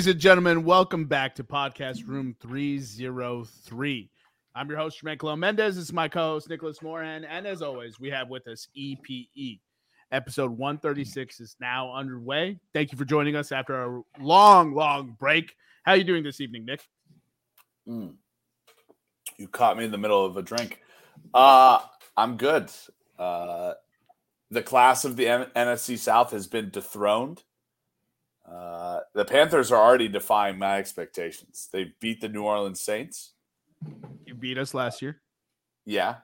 Ladies and gentlemen, welcome back to Podcast Room 303. I'm your host, Jermaine Mendez. This is my co host, Nicholas Moran. And as always, we have with us EPE. Episode 136 is now underway. Thank you for joining us after a long, long break. How are you doing this evening, Nick? Mm. You caught me in the middle of a drink. Uh, I'm good. Uh, the class of the N- NFC South has been dethroned. Uh, the Panthers are already defying my expectations. They beat the New Orleans Saints. You beat us last year. Yeah,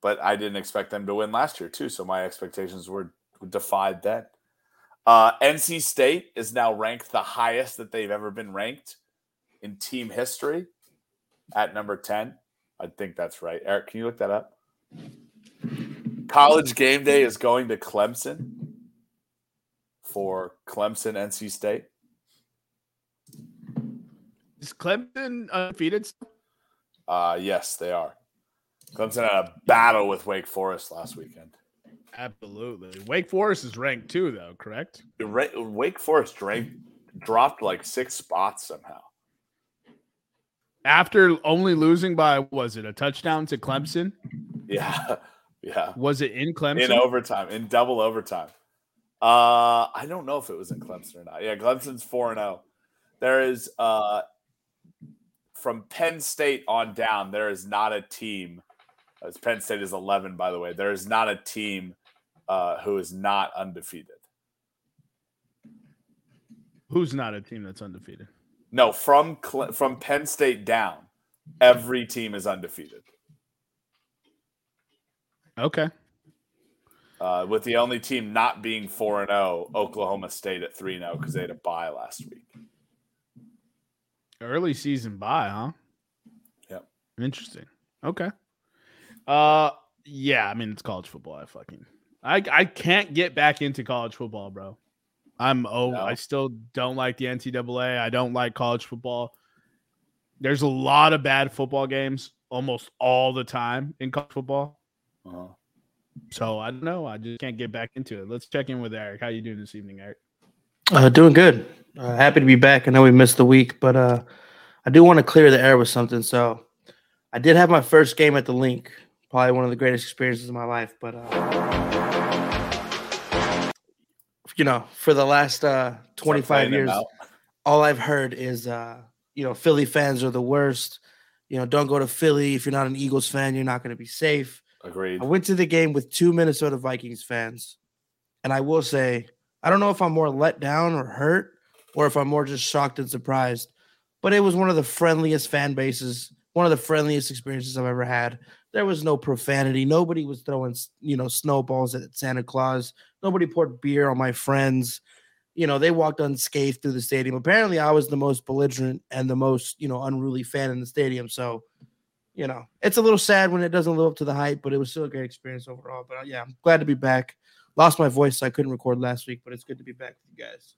but I didn't expect them to win last year too, so my expectations were defied then. Uh, NC State is now ranked the highest that they've ever been ranked in team history at number 10. I think that's right. Eric, can you look that up? College game day is going to Clemson for Clemson NC State. Is Clemson undefeated? Uh, yes, they are. Clemson had a battle with Wake Forest last weekend. Absolutely. Wake Forest is ranked too, though, correct? Wake Forest ranked, dropped like six spots somehow. After only losing by, was it a touchdown to Clemson? Yeah. Yeah. Was it in Clemson? In overtime, in double overtime. Uh, I don't know if it was in Clemson or not. Yeah, Clemson's 4 0. There is, uh, from Penn State on down, there is not a team. As Penn State is 11, by the way, there is not a team uh, who is not undefeated. Who's not a team that's undefeated? No, from Cle- from Penn State down, every team is undefeated. Okay. Uh, with the only team not being 4 and 0, Oklahoma State at 3 0 because they had a bye last week. Early season bye, huh? Yep. Interesting. Okay. Uh yeah, I mean it's college football. I fucking I I can't get back into college football, bro. I'm oh No. I still don't like the NCAA. I don't like college football. There's a lot of bad football games almost all the time in college football. Uh-huh. So I don't know. I just can't get back into it. Let's check in with Eric. How you doing this evening, Eric? Uh, doing good. Uh, happy to be back. I know we missed the week, but uh, I do want to clear the air with something. So I did have my first game at the Linc. Probably one of the greatest experiences of my life. But uh, you know, for the last uh, 25 years, out. all I've heard is uh, you know, Philly fans are the worst. You know, don't go to Philly if you're not an Eagles fan. You're not going to be safe. Agreed. I went to the game with two Minnesota Vikings fans, and I will say, I don't know if I'm more let down or hurt, or if I'm more just shocked and surprised. But it was one of the friendliest fan bases, one of the friendliest experiences I've ever had. There was no profanity. Nobody was throwing, you know, snowballs at Santa Claus. Nobody poured beer on my friends. You know, they walked unscathed through the stadium. Apparently, I was the most belligerent and the most, you know, unruly fan in the stadium. So, you know, it's a little sad when it doesn't live up to the hype, but it was still a great experience overall. But uh, yeah, I'm glad to be back. Lost my voice, so I couldn't record last week, but it's good to be back with you guys.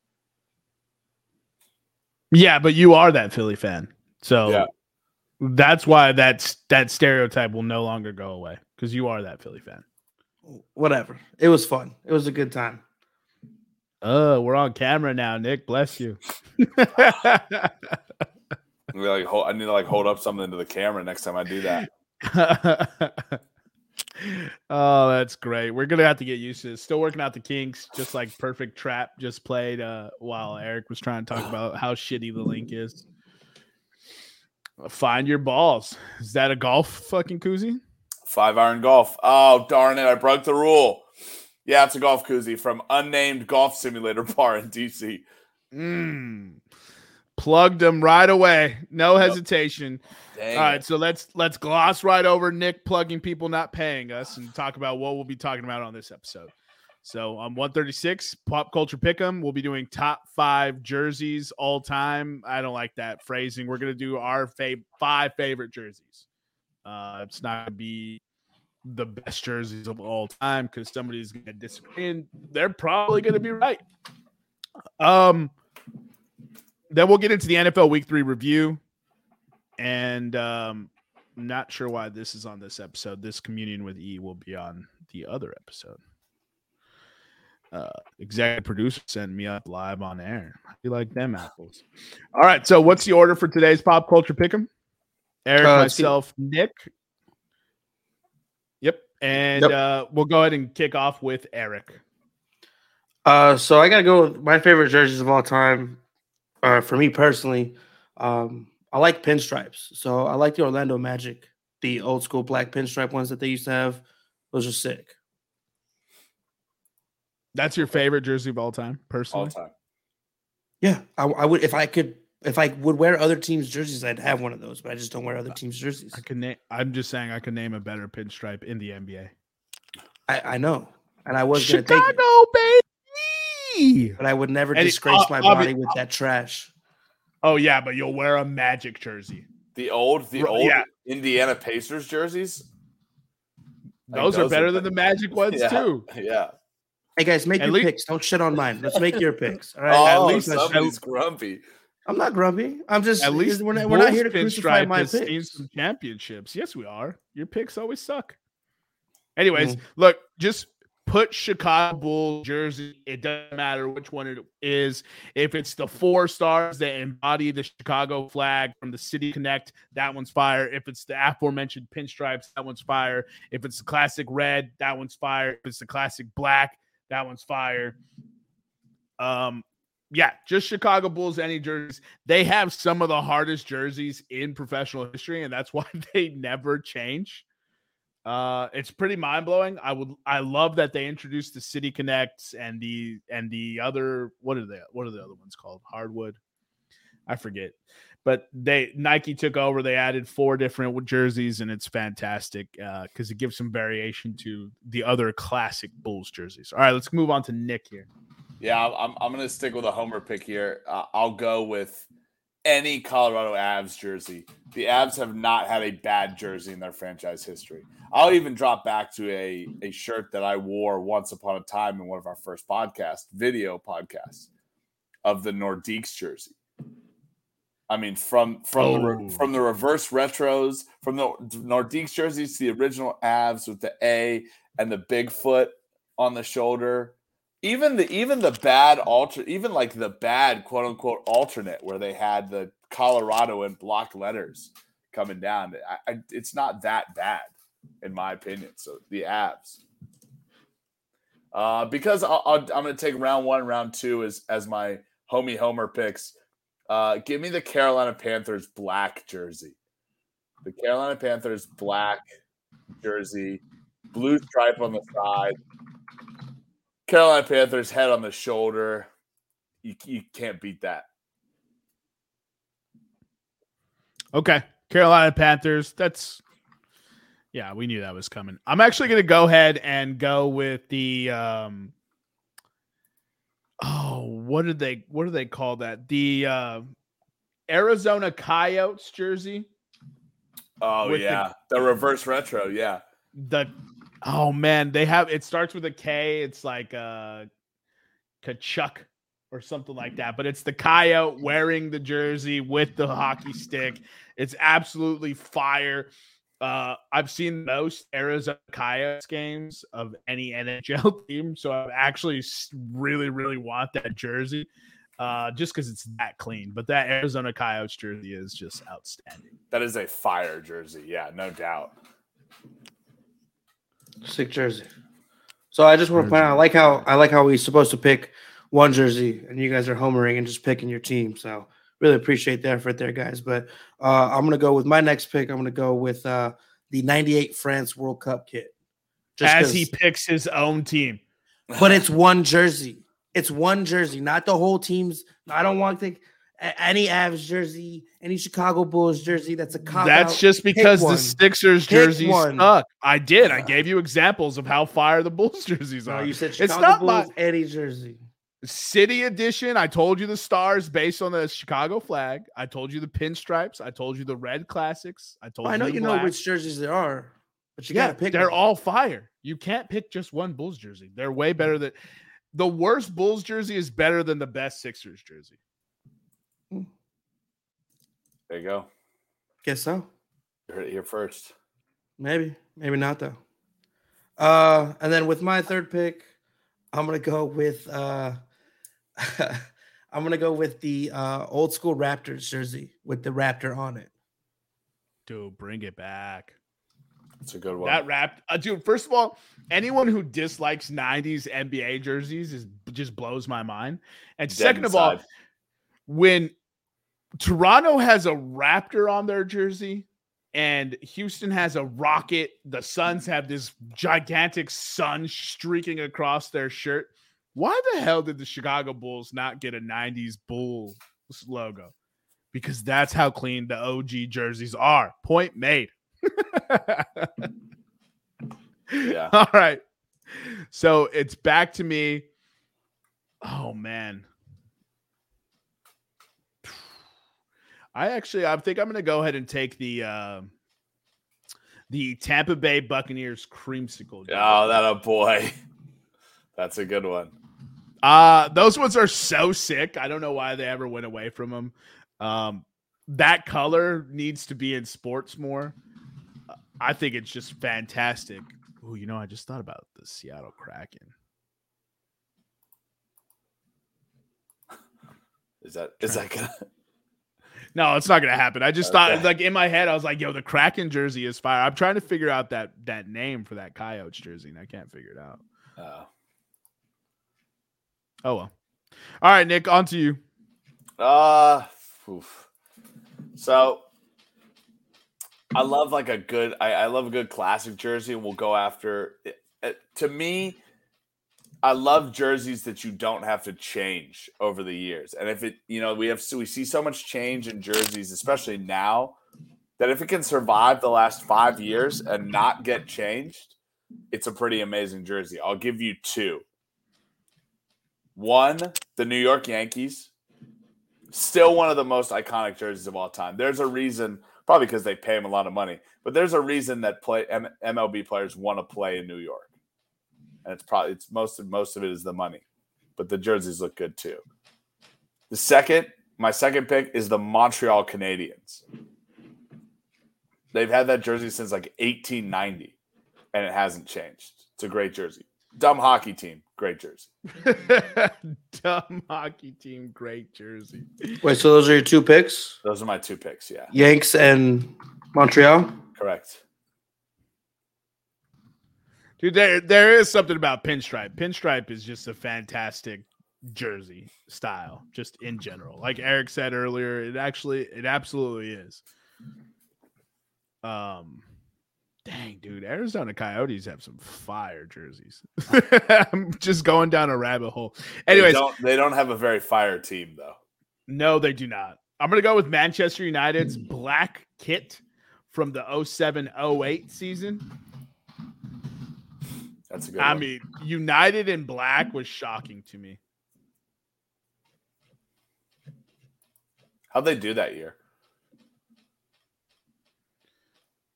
Yeah, but you are that Philly fan. So Yeah. that's why that's that stereotype will no longer go away because you are that Philly fan. Whatever. It was fun. It was a good time. Oh, we're on camera now, Nick. Bless you. We, like, hold, I need to like hold up something to the camera next time I do that. oh, that's great. We're gonna have to get used to this. Still working out the kinks, just like Perfect Trap just played uh while Eric was trying to talk about how shitty the Linc is. Find your balls. Is that a golf fucking koozie? Five iron golf. Oh, darn it. I broke the rule. Yeah, it's a golf koozie from unnamed golf simulator bar in DC. Mm. Plugged them right away. No hesitation. Dang. All right, so let's let's gloss right over Nick plugging people not paying us and talk about what we'll be talking about on this episode. So on 136, pop culture pick'em, we'll be doing top five jerseys all time. I don't like that phrasing. We're gonna do our fav- five favorite jerseys. Uh, it's not gonna be the best jerseys of all time because somebody's gonna disagree, and they're probably gonna be right. Um, then we'll get into the NFL Week Three review and um not sure why this is on this episode this communion with e will be on the other episode uh executive producer sent me up live on air You like them apples. All right. So what's the order for today's pop culture pick'em? Eric, Uh, myself, Nick. Yep. And Yep. uh, we'll go ahead and kick off with Eric. Uh, so I gotta go with my favorite jerseys of all time. Uh, for me personally, um, I like pinstripes. So I like the Orlando Magic, the old school black pinstripe ones that they used to have. Those are sick. That's your favorite jersey of all time, personally. all personally. time. Yeah, I, I would if I could if I would wear other teams' jerseys, I'd have one of those, but I just don't wear other teams' jerseys. I can name. I'm just saying I can name a better pinstripe in the NBA. I, I know, and I was gonna take it, Chicago, baby. But I would never And it- disgrace uh, my obvi- body with that trash. Oh yeah, but you'll wear a Magic jersey. The old, the Ro- old yeah. Indiana Pacers jerseys. I think Those, are those are better than the Magic ones Yeah. too. Yeah. Hey guys, make At your least- picks. Don't shit on mine. Let's make your picks. All right. Oh, at least- somebody's grumpy. I'm not grumpy. I'm just At least we're not, we're not here to Bulls crucify my has seen picks. some championships. Yes, we are. Your picks always suck. Anyways, Mm. look, just put Chicago Bulls jersey. It doesn't matter which one it is. If it's the four stars that embody the Chicago flag from the City Connect, that one's fire. If it's the aforementioned pinstripes, that one's fire. If it's the classic red, that one's fire. If it's the classic black, that one's fire. Um, yeah, just Chicago Bulls, any jerseys. They have some of the hardest jerseys in professional history, and that's why they never change. Uh, it's pretty mind blowing. I would, I love that they introduced the City Connects and the and the other. What are they? What are the other ones called? Hardwood. I forget, but they Nike took over. They added four different jerseys, and it's fantastic because it gives some variation to the other classic Bulls jerseys. All right, let's move on to Nick here. Yeah, I'm, I'm to stick with a homer pick here. Uh, I'll go with any Colorado Avs jersey. The Avs have not had a bad jersey in their franchise history. I'll even drop back to a, a shirt that I wore once upon a time in one of our first podcast, video podcasts, of the Nordiques jersey. I mean, from from the Oh. re- from the reverse retros, from the Nordiques jerseys to the original Avs with the A and the Bigfoot on the shoulder even the even the bad alter even like the bad quote unquote alternate where they had the Colorado in block letters coming down. I, I, it's not that bad in my opinion. So the Avs. Uh, because I'll, I'm going to take round one, round two as as my homie Homer picks. Uh, give me the Carolina Panthers black jersey. The Carolina Panthers black jersey, blue stripe on the side, Carolina Panthers head on the shoulder. You, you can't beat that. Okay. Carolina Panthers. That's yeah, we knew that was coming. I'm actually gonna go ahead and go with the um oh, what did they what do they call that? The uh Arizona Coyotes jersey. Oh With the- yeah, the, reverse retro. Yeah, The oh man, they have it starts with a K. It's like uh Kachuk or something like that. But it's the coyote wearing the jersey with the hockey stick. It's absolutely fire. Uh, I've seen most Arizona Coyotes games of any NHL team, so I actually really, really want that jersey, uh, just because it's that clean. But that Arizona Coyotes jersey is just outstanding. that is a fire jersey. Yeah, no doubt. Sick jersey. So I just want to point out, I like how I like how we're supposed to pick one jersey, and you guys are homering and just picking your team. So really appreciate the effort there, guys. But uh, I'm gonna go with my next pick. I'm gonna go with uh, the '98 France World Cup kit. Just As he picks his own team. but it's one jersey. It's one jersey, not the whole team's. I don't want to a- any Avs jersey, any Chicago Bulls jersey. That's a cop That's out. just because the Sixers Pick jerseys one. suck. I did. I gave you examples of how fire the Bulls jerseys No, are. you said It's Chicago not Bulls, my- any jersey. City edition. I told you the stars based on the Chicago flag. I told you the pinstripes. I told you the red classics. I told Well, I know you know which jerseys there are, but you yeah, gotta pick. they're one. all fire. You can't pick just one Bulls jersey. They're way better than the worst Bulls jersey is better than the best Sixers jersey. There you go. Guess so. You heard it here first. Maybe, maybe not though. Uh, and then with my third pick, I'm gonna go with uh, I'm gonna go with the uh, old school Raptors jersey with the Raptor on it. Dude, bring it back. It's a good one. That rap, uh, dude. First of all, anyone who dislikes '90s NBA jerseys is just blows my mind. And Dead second of all, when Toronto has a Raptor on their jersey and Houston has a rocket, the Suns have this gigantic sun streaking across their shirt. Why the hell did the Chicago Bulls not get a 90s Bulls logo? Because that's how clean the OG jerseys are. Point made. Yeah. All right. So it's back to me. Oh man. I actually I think I'm gonna go ahead and take the uh, the Tampa Bay Buccaneers creamsicle. jersey. Oh, that a boy. That's a good one. Uh those ones are so sick. I don't know why they ever went away from them. Um, that color needs to be in sports more. I think it's just fantastic. Oh, you know, I just thought about the Seattle Kraken. Is that is that gonna? No, it's not gonna happen. I just thought like in my head, I was like, yo, the Kraken jersey is fire. I'm trying to figure out that that name for that Coyotes jersey, and I can't figure it out. Uh, Oh well. All right, Nick, on to you. Uh, oof. so I love like a good. I, I love a good classic jersey, and we'll go after. It, it- to me, I love jerseys that you don't have to change over the years. And if it, you know, we have so we see so much change in jerseys, especially now, that if it can survive the last five years and not get changed, it's a pretty amazing jersey. I'll give you two. One, the New York Yankees still one of the most iconic jerseys of all time. There's a reason, probably because they pay him a lot of money, but there's a reason that play M- MLB players want to play in New York, and it's probably it's most of most of it is the money, but the jerseys look good too. The second, my second pick is the Montreal Canadiens. They've had that jersey since like 1890, and it hasn't changed. It's a great jersey. Dumb hockey team, great jersey. Dumb hockey team, great jersey. Wait, so those are your two picks? Those are my two picks. Yeah, Yanks and Montreal. correct. Dude, there there is something about pinstripe. Pinstripe is just a fantastic jersey style, just in general. Like Eric said earlier, it actually it absolutely is. Um dang, dude, Arizona Coyotes have some fire jerseys. I'm just going down a rabbit hole. Anyways, they don't, they don't have a very fire team though. no, they do not. I'm going to go with Manchester United's black kit from the 07 08 season. That's a good I one. mean, United in black was shocking to me. How'd they do that year?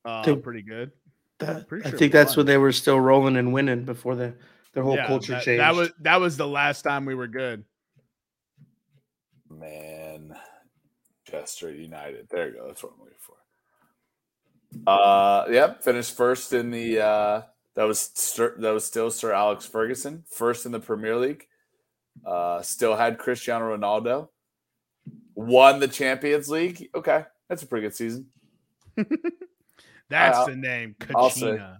Uh, Think- pretty good. That, Pretty I think that's won. when they were still rolling and winning before the their whole Yeah, culture that, changed. That was that was the last time we were good. Man, Chester United. There you go. That's what I'm looking for. Uh, yep. Finished first in the. Uh, that was Sir, that was still Sir Alex Ferguson, first in the Premier League. Uh, still had Cristiano Ronaldo. Won the Champions League. Okay, that's a pretty good season. That's I'll- the name, I'll say- Kachina.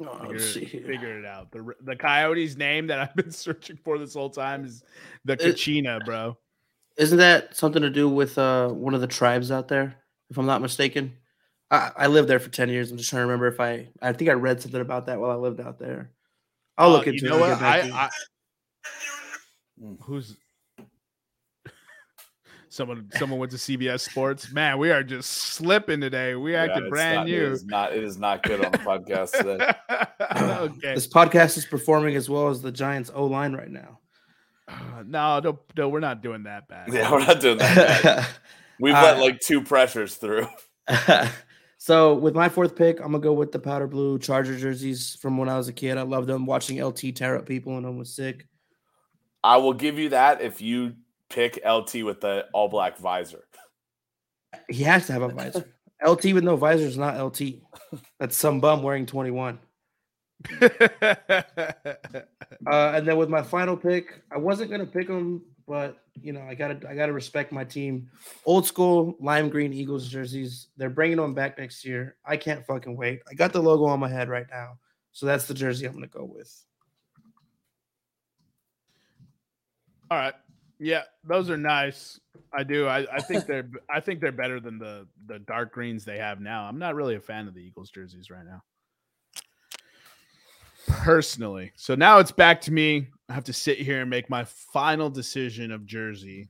Oh, Figure, let's see figure it out. The the Coyotes name that I've been searching for this whole time is the It- bro. Isn't that something to do with uh, one of the tribes out there? If I'm not mistaken, I, I lived there for ten years. I'm just trying to remember if I I think I read something about that while I lived out there. I'll look Uh, into you it. know and what? get back I. I Mm. who's someone someone went to CBS Sports. Man, we are just slipping today. We Yeah, acted brand not, new. is not. It is not good on the podcast today. okay. This podcast is performing as well as the Giants O line right now. Uh, no, no, no, we're not doing that bad. Yeah, we're not doing that. bad. We've Uh, let like two pressures through. So with my fourth pick, I'm gonna go with the powder blue Charger jerseys from when I was a kid. I loved them. Watching LT tear up people and them was sick. I will give you that if you pick LT with the all black visor. He has to have a visor. LT with no visor is not LT. That's some bum wearing 21. Uh, and then with my final pick, I wasn't gonna pick them, but you know, I gotta I gotta respect my team. Old school lime green Eagles jerseys. They're bringing them back next year. I can't fucking wait. I got the logo on my head right now, so that's the jersey I'm gonna go with. All right. Yeah, those are nice. I do. I, I think they're I think they're better than the the dark greens they have now. I'm not really a fan of the Eagles jerseys right now. Personally. So now it's back to me. I have to sit here and make my final decision of jersey.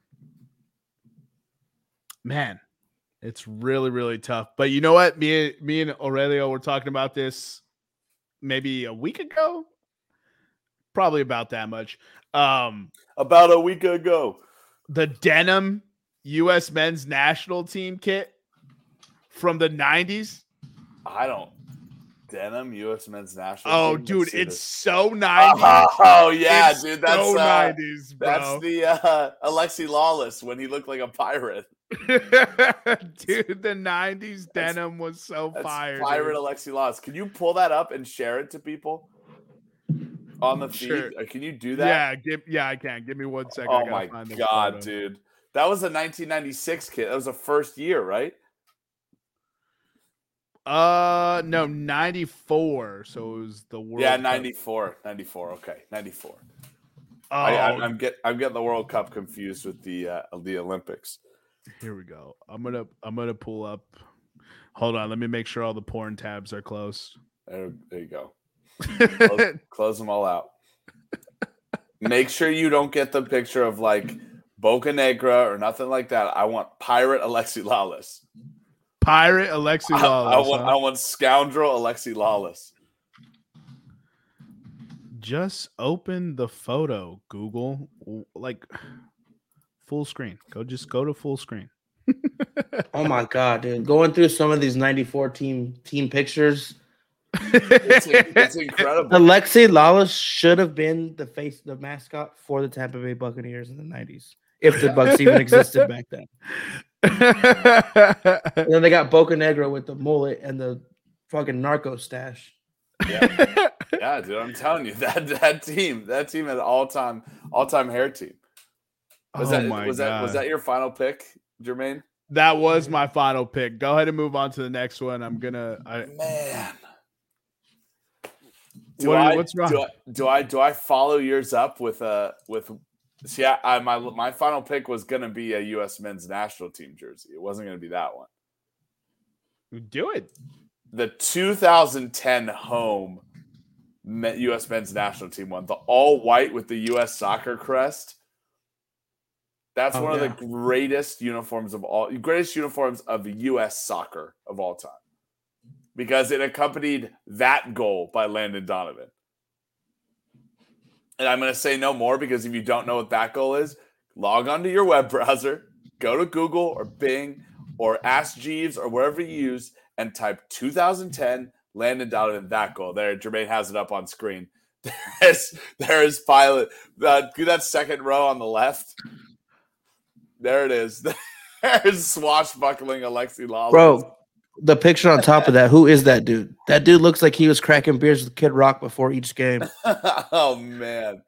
Man, it's really really tough. But you know what? Me me and Aurelio were talking about this maybe a week ago. Probably about that much. Um About a week ago. the denim U.S. men's national team kit from the 90s. I don't. Denim U.S. men's national. Oh? Dude, it's so 90s. Oh yeah, It's dude. That's so uh, 90s, bro. that's the uh, Alexi Lalas when he looked like a pirate. dude, the 90s That's- denim was so fire. pirate dude. Alexi Lalas. Can you pull that up and share it to people on the feed? Sure. Can you do that? Yeah, give, yeah, I can. Give me one second. Oh my find god, dude. That was a 1996 kit. That was the first year, right? Uh, no, 94. So it was the World yeah, Cup. 94. 94. Okay, 94. Oh, I, I'm get I'm getting the World Cup confused with the uh, the Olympics. Here we go. I'm gonna I'm gonna pull up. Hold on, let me make sure all the porn tabs are closed. There, there you go. Close, close them all out. Make sure you don't get the picture of like Boca Negra or nothing like that. I want pirate Alexi Lalas. Pirate Alexi Lalas. I want huh? I want scoundrel Alexi Lalas. Just open the photo, Google. Like full screen. Go just go to full screen. Oh my god, dude! Going through some of these '94 team team pictures, It's, it's incredible. Alexi Lalas should have been the face, the mascot for the Tampa Bay Buccaneers in the '90s, if the Bucs even existed back then. And then they got Boca Negra with the mullet and the fucking narco stash. Yeah. yeah, dude, I'm telling you that that team, that team had all time all time hair team. Was oh that my was God. that was that your final pick, Jermaine? That was my final pick. Go ahead and move on to the next one. I'm gonna. I, Man. Do What- I, what's wrong? Do I, do I do I follow yours up with a with see I, I my my final pick was gonna be a US men's national team jersey. It wasn't gonna be that one. do it. The 2010 home US men's national team one, the all white with the US soccer crest. That's Oh, one yeah. of the greatest uniforms of all greatest uniforms of US soccer of all time. Because it accompanied that goal by Landon Donovan. And I'm going to say no more because if you don't know what that goal is, log onto your web browser, go to Google or Bing or Ask Jeeves or wherever you use and type 2010 Landon Donovan that goal. There, Jermaine has it up on screen. There's there is pilot. Uh, that second row on the left. There it is. There's swashbuckling Alexi Lalas. Bro, the picture on top of that, who is that dude? That dude looks like he was cracking beers with Kid Rock before each game. oh man.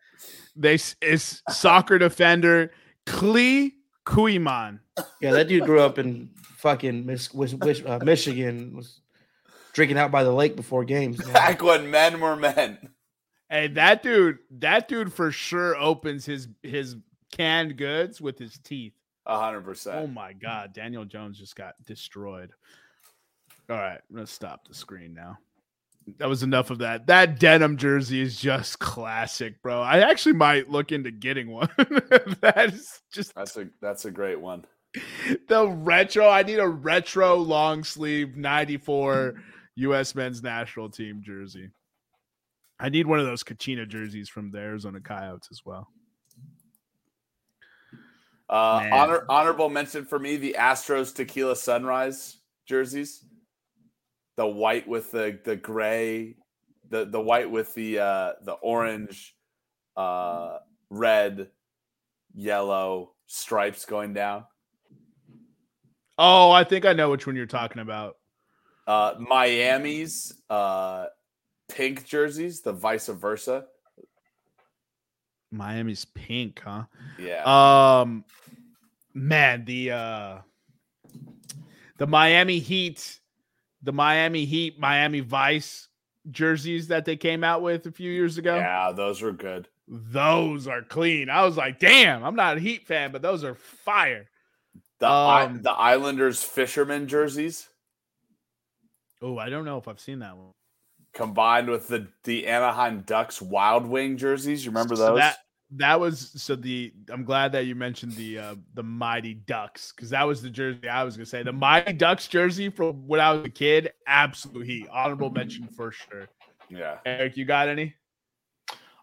They s- is soccer defender Cle Kooiman. Yeah, that dude grew up in fucking Mis- Wis- Wis- uh, Michigan, was drinking out by the lake before games. man. Back when men were men. Hey, that dude, that dude for sure opens his his canned goods with his teeth. A hundred percent. Oh my god, Daniel Jones just got destroyed. All right, I'm gonna stop the screen now. That was enough of that. That denim jersey is just classic, bro. I actually might look into getting one. that is just That's a that's a great one. the retro. I need a retro long sleeve 94 US men's national team jersey. I need one of those Kachina jerseys from the Arizona Coyotes as well. Uh, Man. honor honorable mention for me: the Astros Tequila Sunrise jerseys, the white with the the gray, the the white with the uh, the orange, uh, red, yellow stripes going down. Oh, I think I know which one you're talking about. Uh, Miami's uh, pink jerseys, the vice versa. Miami's pink, huh? Yeah. Um, man, the uh, the Miami Heat, the Miami Heat, Miami Vice jerseys that they came out with a few years ago. yeah, those were good. Those are clean. I was like, damn, I'm not a Heat fan, but those are fire. The Um, the Islanders fisherman jerseys Oh, I don't know if I've seen that one. combined with the the Anaheim Ducks Wild Wing jerseys. You remember So those? that that was so the I'm glad that you mentioned the uh the Mighty Ducks because that was the jersey I was gonna say. The Mighty Ducks jersey from when I was a kid, absolute heat. Honorable mention for sure. yeah. Eric, you got any?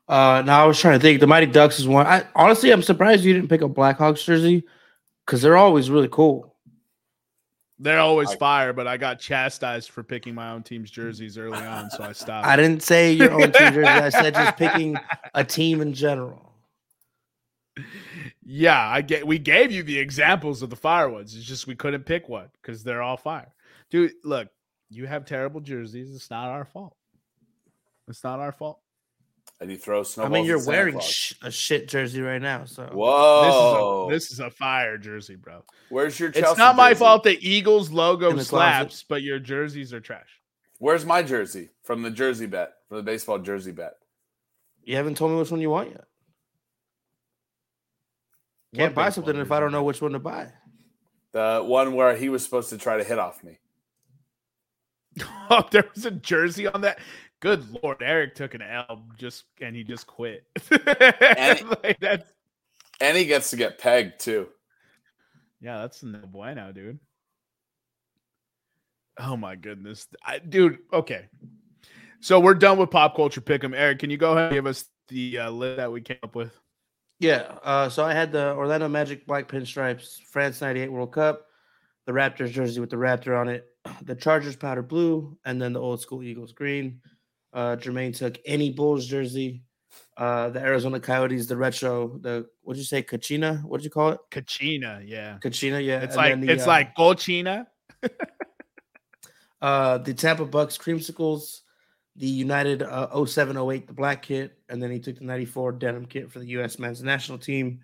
Uh, now I was trying to think. The Mighty Ducks is one. I honestly, I'm surprised you didn't pick a Blackhawks jersey because they're always really cool. They're always I- fire, but I got chastised for picking my own team's jerseys early on, so I stopped. I didn't say your own team jersey. I said just picking a team in general. Yeah, I get. We gave you the examples of the fire ones. It's just we couldn't pick one because they're all fire, dude. Look, you have terrible jerseys. It's not our fault. It's not our fault. And you throw snowballs. I mean, you're wearing sh- a shit jersey right now. So Whoa! This is a, this is a fire jersey, bro. Where's your? Chelsea it's not my jersey? fault the Eagles logo In the closet. slaps, but your jerseys are trash. Where's my jersey from the jersey bet from the baseball jersey bet? you haven't told me which one you want yet. Can't buy something if I don't know which one to buy. The one where he was supposed to try to hit off me. Oh, there was a jersey on that. Good lord, Eric took an L just and he just quit. Like, that's And he gets to get pegged too. yeah, that's no bueno, dude. Oh my goodness, I, dude. Okay, so we're done with pop culture pick'em. Eric, can you go ahead and give us the uh, list that we came up with? Yeah. Uh, so I had the Orlando Magic black pinstripes, France '98 World Cup, the Raptors jersey with the Raptor on it, the Chargers powder blue, and then the old school Eagles green. Uh, Jermaine took any Bulls jersey, uh, the Arizona Coyotes, the retro, the what'd you say, Kachina? What'd you call it? Kachina, yeah. Kachina, yeah. It's and like the, it's uh, like Golchina. uh, the Tampa Bucs creamsicles, the United uh, 07 08, the black kit, and then he took the 94 denim kit for the U.S. men's national team.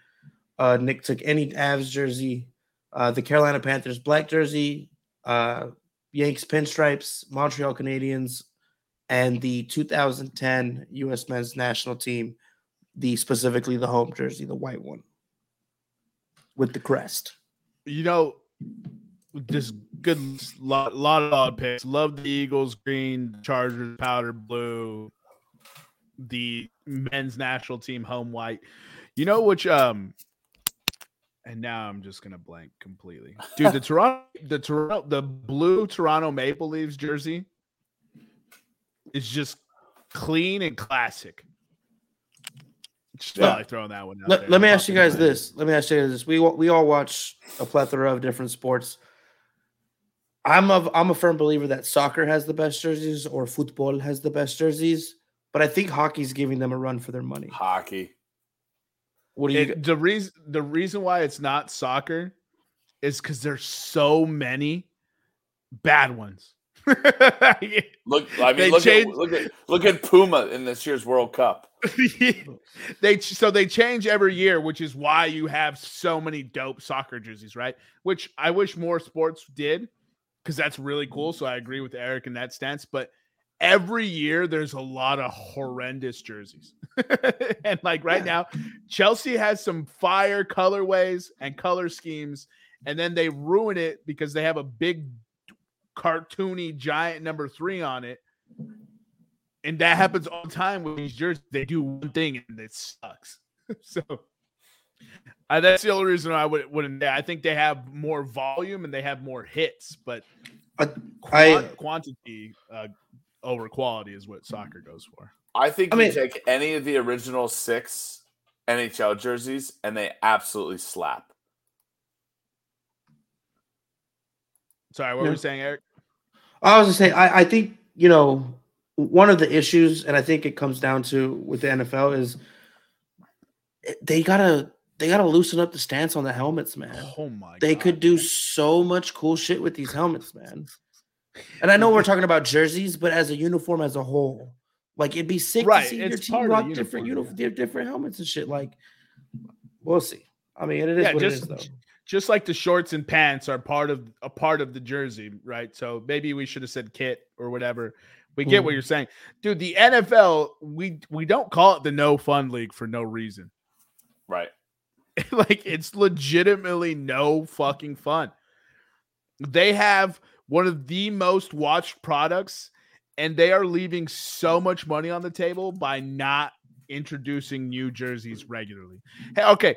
Uh, Nick took any Avs jersey, uh, the Carolina Panthers black jersey, uh, Yanks pinstripes, Montreal Canadiens, and the 2010 U.S. men's national team, the specifically the home jersey, the white one with the crest. you know, just good lot, lot of odd picks. Love the Eagles, green, Chargers, powder blue, the men's national team home white. You know which um and now I'm just gonna blank completely. Dude, the Toronto the Toronto the blue Toronto Maple Leafs jersey is just clean and classic. Just Yeah. throwing that one out Let, let me ask you guys this. Let me ask you guys this. We we all watch a plethora of different sports. I'm a I'm a firm believer that soccer has the best jerseys or football has the best jerseys, but I think hockey's giving them a run for their money. Hockey. What do you? It, the reason the reason why it's not soccer is because there's so many bad ones. Look, I mean, look changed- at, look at look at Puma in this year's World Cup. they so they change every year, which is why you have so many dope soccer jerseys, right? Which I wish more sports did because that's really cool. So I agree with Eric in that stance. But every year there's a lot of horrendous jerseys, and like right now, Chelsea has some fire colorways and color schemes, and then they ruin it because they have a big cartoony giant number three on it. And that happens all the time with these jerseys. They do one thing and it sucks. so uh, that's the only reason I would, wouldn't. I think they have more volume and they have more hits, but I- quan- I- quantity uh, over quality is what soccer goes for. I think I you mean- take any of the original six NHL jerseys and they absolutely slap. Sorry, what were you saying, Eric? I was gonna say I, I think you know one of the issues, and I think it comes down to with the NFL is they gotta they gotta loosen up the stance on the helmets, man. Oh my! they God, could do man. so much cool shit with these helmets, man. And I know we're talking about jerseys, but as a uniform as a whole, Like it'd be sick Right, to see your team rock the different uniform, uniform, different helmets and shit. Like we'll see. I mean, it is Yeah, what just- it is though. just like the shorts and pants are part of a part of the jersey, right? So maybe we should have said kit or whatever. We get what Mhm. you're saying, dude. The NFL, we we don't call it the no fun league for no reason. Right. like it's legitimately no fucking fun. They have one of the most watched products, and they are leaving so much money on the table by not introducing new jerseys regularly. Hey, okay,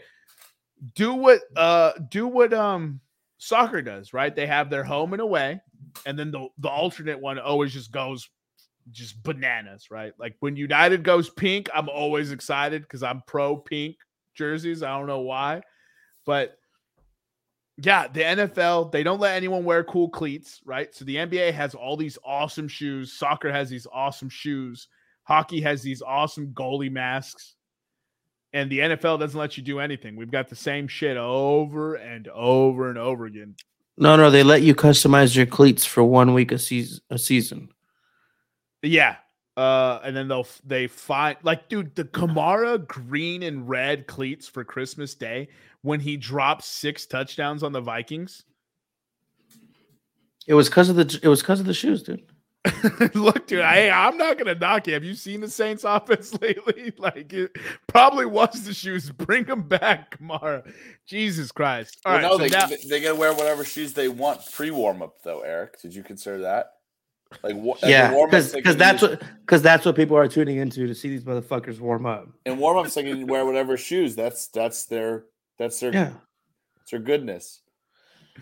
do what uh do what um soccer does, right? They have their home and away, and then the the alternate one always just goes just bananas, right? Like when United goes pink, I'm always excited because I'm pro pink jerseys. I don't know why, but yeah, the NFL they don't let anyone wear cool cleats, right? So the NBA has all these awesome shoes. Soccer has these awesome shoes. Hockey has these awesome goalie masks. And the NFL doesn't let you do anything. We've got the same shit over and over and over again. No, no, they let you customize your cleats for one week a season. A season. Yeah. Uh, and then they'll they find like, dude, the Kamara green and red cleats for Christmas Day when he dropped six touchdowns on the Vikings. It was because of the. It was because of the shoes, dude. Look, dude, I, I'm not gonna knock it. Have you seen the Saints offense lately? Like it probably was the shoes. Bring them back, Kamara. Jesus Christ. All Well, right. no, so they, now- they they get to wear whatever shoes they want pre warm up though. Eric, did you consider that? Like a Yeah, because that's what because that's what people are tuning into to see these motherfuckers warm up. And warm ups they can wear whatever shoes. That's that's their that's their Yeah, that's their goodness.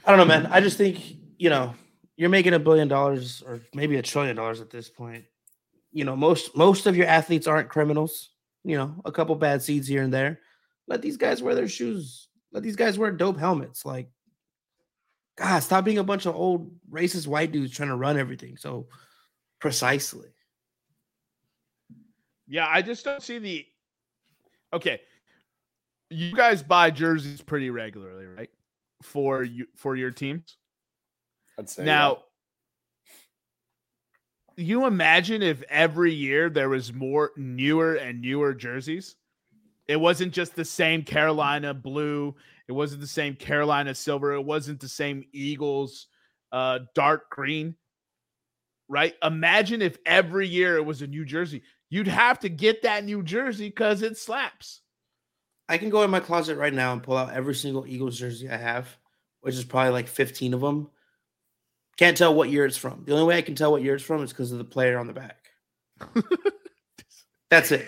I don't know, man. I just think you know you're making a billion dollars or maybe a trillion dollars at this point. You know, most most of your athletes aren't criminals. You know, a couple bad seeds here and there. Let these guys wear their shoes. Let these guys wear dope helmets. Like, God, stop being a bunch of old racist white dudes trying to run everything so precisely. Yeah, I just don't see the. Okay, you guys buy jerseys pretty regularly, right? For you for your teams. I'd say Now, you imagine if every year there was more newer and newer jerseys. It wasn't just the same Carolina blue. It wasn't the same Carolina silver. It wasn't the same Eagles uh, dark green. Right? Imagine if every year it was a new jersey. You'd have to get that new jersey because it slaps. I can go in my closet right now and pull out every single Eagles jersey I have, which is probably like 15 of them. Can't tell what year it's from. The only way I can tell what year it's from is because of the player on the back. That's it.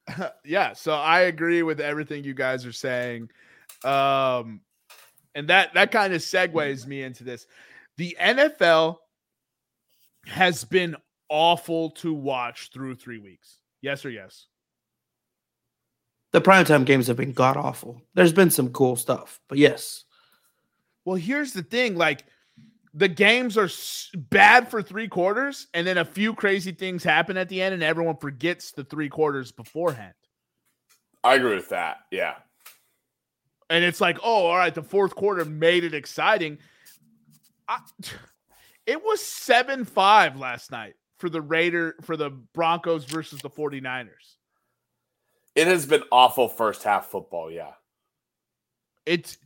yeah, so I agree with everything you guys are saying. Um and that that kind of segues me into this. The NFL has been awful to watch through 3 weeks. Yes or yes? The primetime games have been god awful. There's been some cool stuff, but yes. Well, here's the thing like the games are s- bad for 3 quarters and then a few crazy things happen at the end and everyone forgets the 3 quarters beforehand. I agree with that. Yeah. And it's like, oh, all right, the fourth quarter made it exciting. I, it was 7 5 last night for the Raider, for the Broncos versus the 49ers. It has been awful first half football. Yeah. It's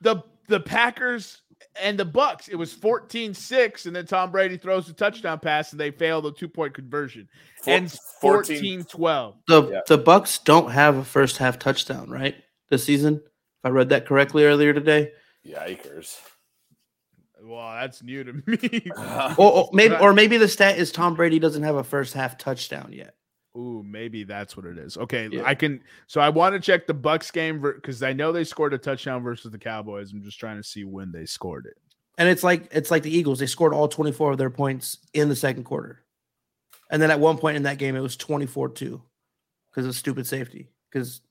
the the Packers and the Bucs. It was 14-6, and then Tom Brady throws a touchdown pass and they fail the two-point conversion. Four- and 14-12. The Yeah. the Bucs don't have a first half touchdown, right? This season. If I read that correctly earlier today. Yikers. Well, that's new to me. Or, or maybe or maybe the stat is Tom Brady doesn't have a first half touchdown yet. Ooh, maybe that's what it is. Okay, Yeah. I can. So I want to check the Bucs game because I know they scored a touchdown versus the Cowboys. I'm just trying to see when they scored it. And it's like it's like the Eagles. They scored all 24 of their points in the second quarter. And then at one point in that game, it was 24-2 because of stupid safety. Because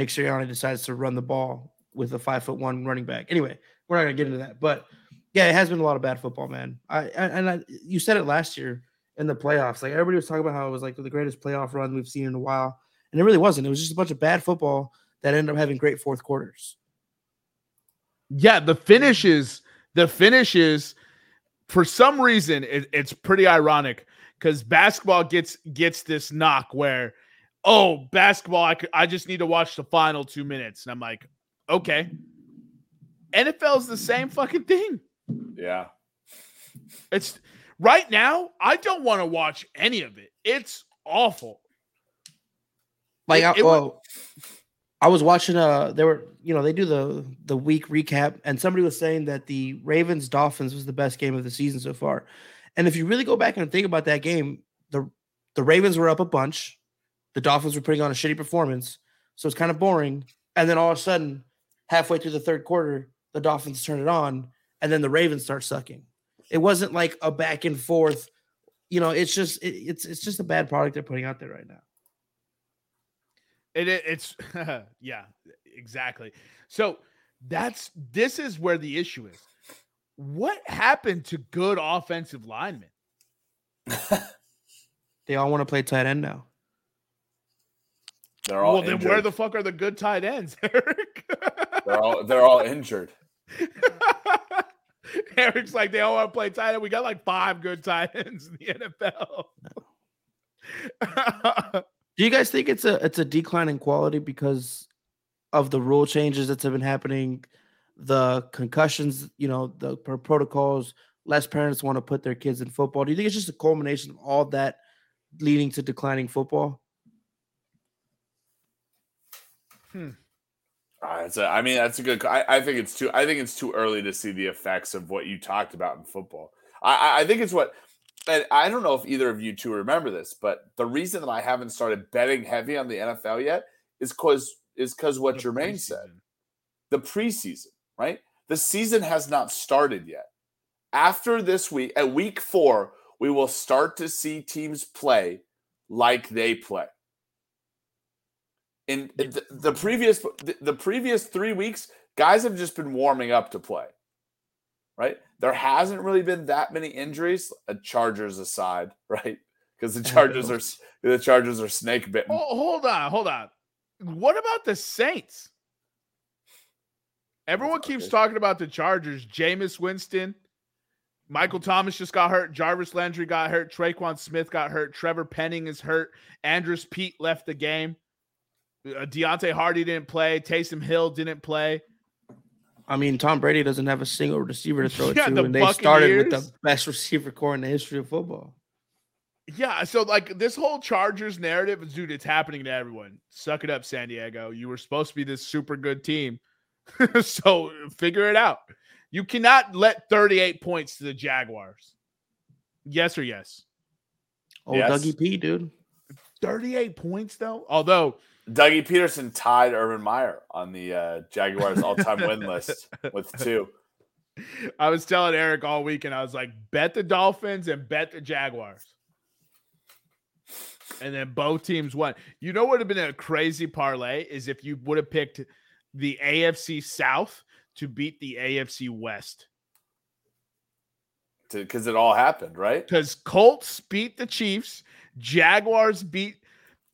Nick Sirianni decides to run the ball with a five foot one running back. Anyway, we're not gonna get into that. But yeah, it has been a lot of bad football, man. I, I and I, you said it last year in the playoffs. Like everybody was talking about how it was like the greatest playoff run we've seen in a while. And it really wasn't. It was just a bunch of bad football that ended up having great fourth quarters. Yeah, the finishes, the finishes, for some reason, it, it's pretty ironic. because basketball gets gets this knock where, oh, basketball, I could, I just need to watch the final two minutes, and I'm like, okay. NFL's the same fucking thing. Yeah. It's right now. I don't want to watch any of it. It's awful. Like, It- I, it wa- well, I was watching. Uh, they were, you know, they do the the week recap, and somebody was saying that the Ravens Dolphins was the best game of the season so far. And if you really go back and think about that game, the the Ravens were up a bunch, the Dolphins were putting on a shitty performance, so it's kind of boring. And then all of a sudden, halfway through the third quarter, the Dolphins turn it on, and then the Ravens start sucking. It wasn't like a back and forth. You know, it's just it, it's it's just a bad product they're putting out there right now. It, it it's yeah, exactly. So that's this is where the issue is. What happened to good offensive linemen? They all want to play tight end now. They're all Well, then where the fuck are the good tight ends, Eric? they're all they're all injured. Eric's like they all want to play tight end. We got like five good tight ends in the NFL. Do you guys think it's a it's a decline in quality because of the rule changes that have been happening, the concussions, you know, the pro- protocols, less parents want to put their kids in football. Do you think it's just a culmination of all that leading to declining football? Uh, it's a, I mean, that's a good. I, I think it's too. I think it's too early to see the effects of what you talked about in football. I, I- think it's what. And I don't know if either of you two remember this, but the reason that I haven't started betting heavy on the NFL yet is because is because what The Jermaine said. The preseason, right? The season has not started yet. After this week, at week four, we will start to see teams play like they play. In the, the previous the, the previous three weeks, guys have just been warming up to play. Right? There hasn't really been that many injuries, uh, Chargers aside, right? Because the Chargers are the Chargers are snake bitten. Oh, hold on, hold on. What about the Saints? Everyone keeps talking about the Chargers. Jameis Winston, Michael Thomas just got hurt. Jarvis Landry got hurt. Tre'Quan Smith got hurt. Trevor Penning is hurt. Andrus Peat left the game. Uh, Deonte Harty didn't play. Taysom Hill didn't play. I mean, Tom Brady doesn't have a single receiver to throw it to, the and they started with the best receiver core in the history of football. Yeah, so like this whole Chargers narrative, is dude, it's happening to everyone. Suck it up, San Diego. You were supposed to be this super good team. so figure it out. You cannot let 38 points to the Jaguars. Yes or yes? Oh, Yes. Dougie P, dude. 38 points though? Although Dougie Pederson tied Urban Meyer on the uh, Jaguars all-time win list with two. I was telling Eric all week, and I was like, bet the Dolphins and bet the Jaguars. And then both teams won. You know what would have been a crazy parlay is if you would have picked the AFC South to beat the AFC West. Because it all happened, right? Because Colts beat the Chiefs, Jaguars beat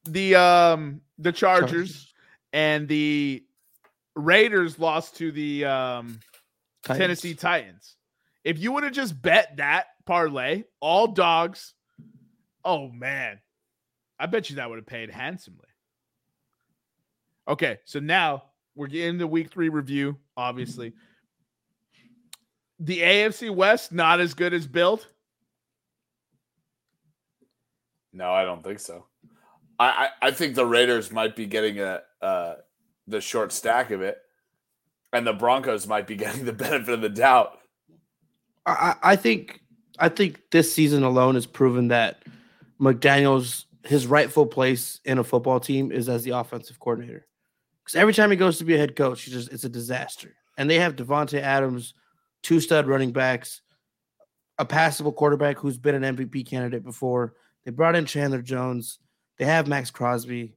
the um the Chargers, and the Raiders lost to the um Titans. Tennessee Titans. If you would have just bet that parlay, all dogs, oh man, I bet you that would have paid handsomely. Okay, so now we're getting the week three review, obviously. The AFC West, not as good as built. No, I don't think so. I, I, think the Raiders might be getting a uh, the short stack of it, and the Broncos might be getting the benefit of the doubt. I, I think I think this season alone has proven that McDaniel's his rightful place in a football team is as the offensive coordinator. Because every time he goes to be a head coach, he just it's a disaster. And they have Davante Adams, two stud running backs, a passable quarterback who's been an MVP candidate before. They brought in Chandler Jones. They have Maxx Crosby.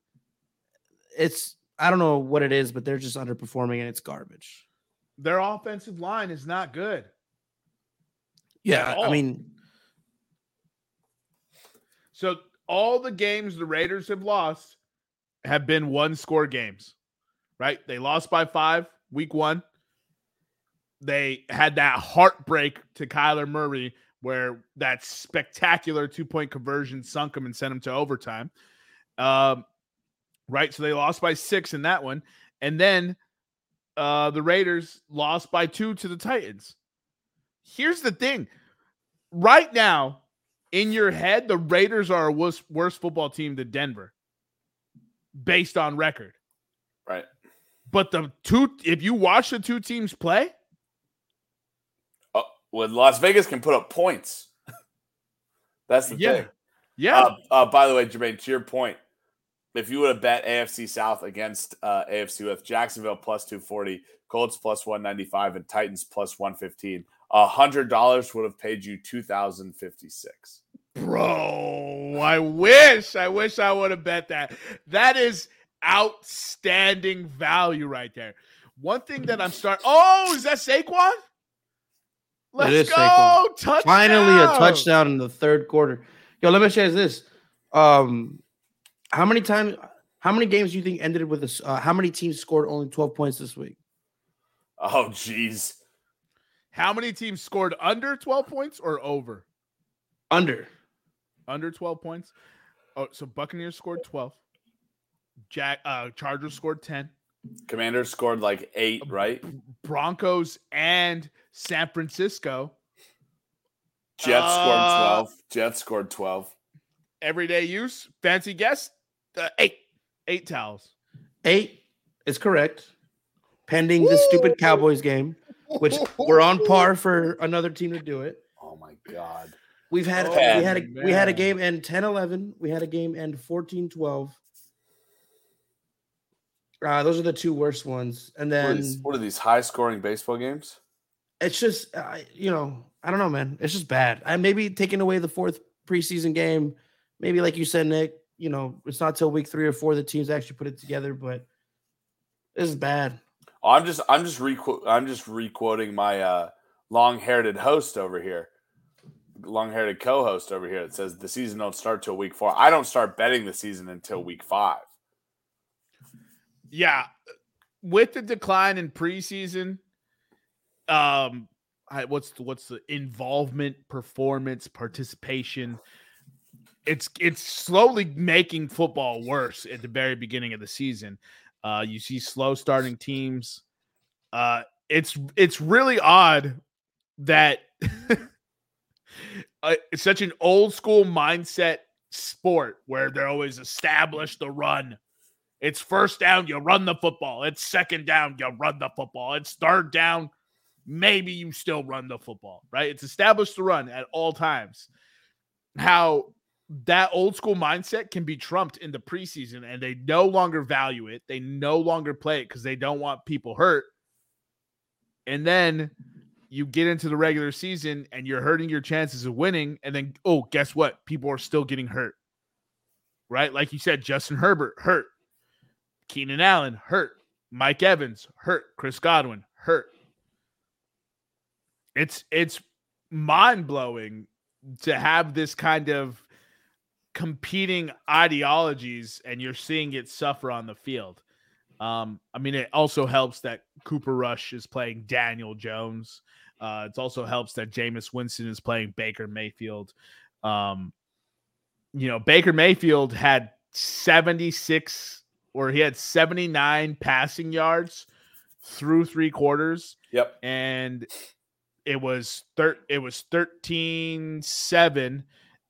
It's I don't know what it is, but they're just underperforming and it's garbage. Their offensive line is not good. Yeah, I mean, So all the games the Raiders have lost have been one score games, right? They lost by five week one. They had that heartbreak to Kyler Murray where that spectacular two point conversion sunk them and sent them to overtime. Um, right. So they lost by six in that one. And then uh, the Raiders lost by two to the Titans. Here's the thing right now, in your head, the Raiders are a worse, worse football team than Denver based on record. Right. But the two, if you watch the two teams play, well, Las Vegas can put up points. That's the yeah, thing. yeah, Uh, uh, by the way, Jermaine, to your point, if you would have bet AFC South against uh, AFC with Jacksonville plus 240, Colts plus 195, and Titans plus 115, a hundred dollars would have paid you 2056. bro. I wish, I wish I would have bet that. That is outstanding value right there. One thing that I'm starting. Oh, is that Saquon? Let's go! Saquon. Touchdown! Finally, a touchdown in the third quarter. Yo, let me share this. Um, how many times? How many games do you think ended with this? Uh, how many teams scored only twelve points this week? Oh, geez. How many teams scored under 12 points or over? Under. Under 12 points. Oh, so Buccaneers scored 12. Jack uh Chargers scored 10. Commanders scored like eight, right? Broncos and San Francisco. Jets Uh, scored 12. Jets scored 12. Everyday use. Fancy guess. Uh, eight. Eight towels. Eight is correct. Pending the stupid Cowboys game, which we're on par for another team to do it. Oh, my God. We've had Oh, we had a we had a game end 10-11. We had a game end 14-12. Uh, those are the two worst ones. And What are, then these, what are these high scoring baseball games? it's just uh, you know I don't know, man. It's just bad. I maybe taking away the fourth preseason game. Maybe like you said, Nick. You know, it's not till week three or four the teams actually put it together, but this is bad. I'm just I'm just requ- I'm just requoting my uh long-haired host over here. Long-haired co-host over here that says the season don't start till week 4. I don't start betting the season until week 5. Yeah. With the decline in preseason, um, I, what's the, what's the involvement, performance, participation? It's it's slowly making football worse at the very beginning of the season. Uh, you see slow starting teams. Uh, it's it's really odd that it's such an old school mindset sport where they're always established the run. It's first down, you run the football. It's second down, you run the football. It's third down, maybe you still run the football, right? It's established to run at all times. How that old school mindset can be trumped in the preseason and they no longer value it. They no longer play it because they don't want people hurt. And then you get into the regular season and you're hurting your chances of winning. And then, oh, guess what? People are still getting hurt. Right? Like you said, Justin Herbert hurt. Keenan Allen hurt. Mike Evans hurt. Chris Godwin hurt. It's it's mind blowing to have this kind of competing ideologies and you're seeing it suffer on the field. Um, I mean, it also helps that Cooper Rush is playing Daniel Jones. Uh, it also helps that Jameis Winston is playing Baker Mayfield. Um, you know, Baker Mayfield had 76 or he had 79 passing yards through three quarters. Yep. and it was thir- it was 13-7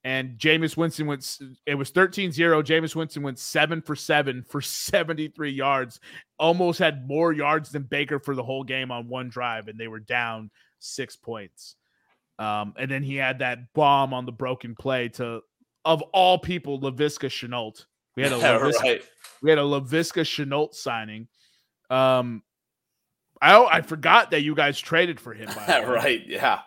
and Jameis Winston went it was 13-0 Jameis Winston went 7 for 7 for 73 yards. Almost had more yards than Baker for the whole game on one drive and they were down 6 points. Um, and then he had that bomb on the broken play to of all people Laviska Shenault. We had a Laviska, right. We had a Laviska Shenault signing um I I forgot that you guys traded for him. By right. Yeah.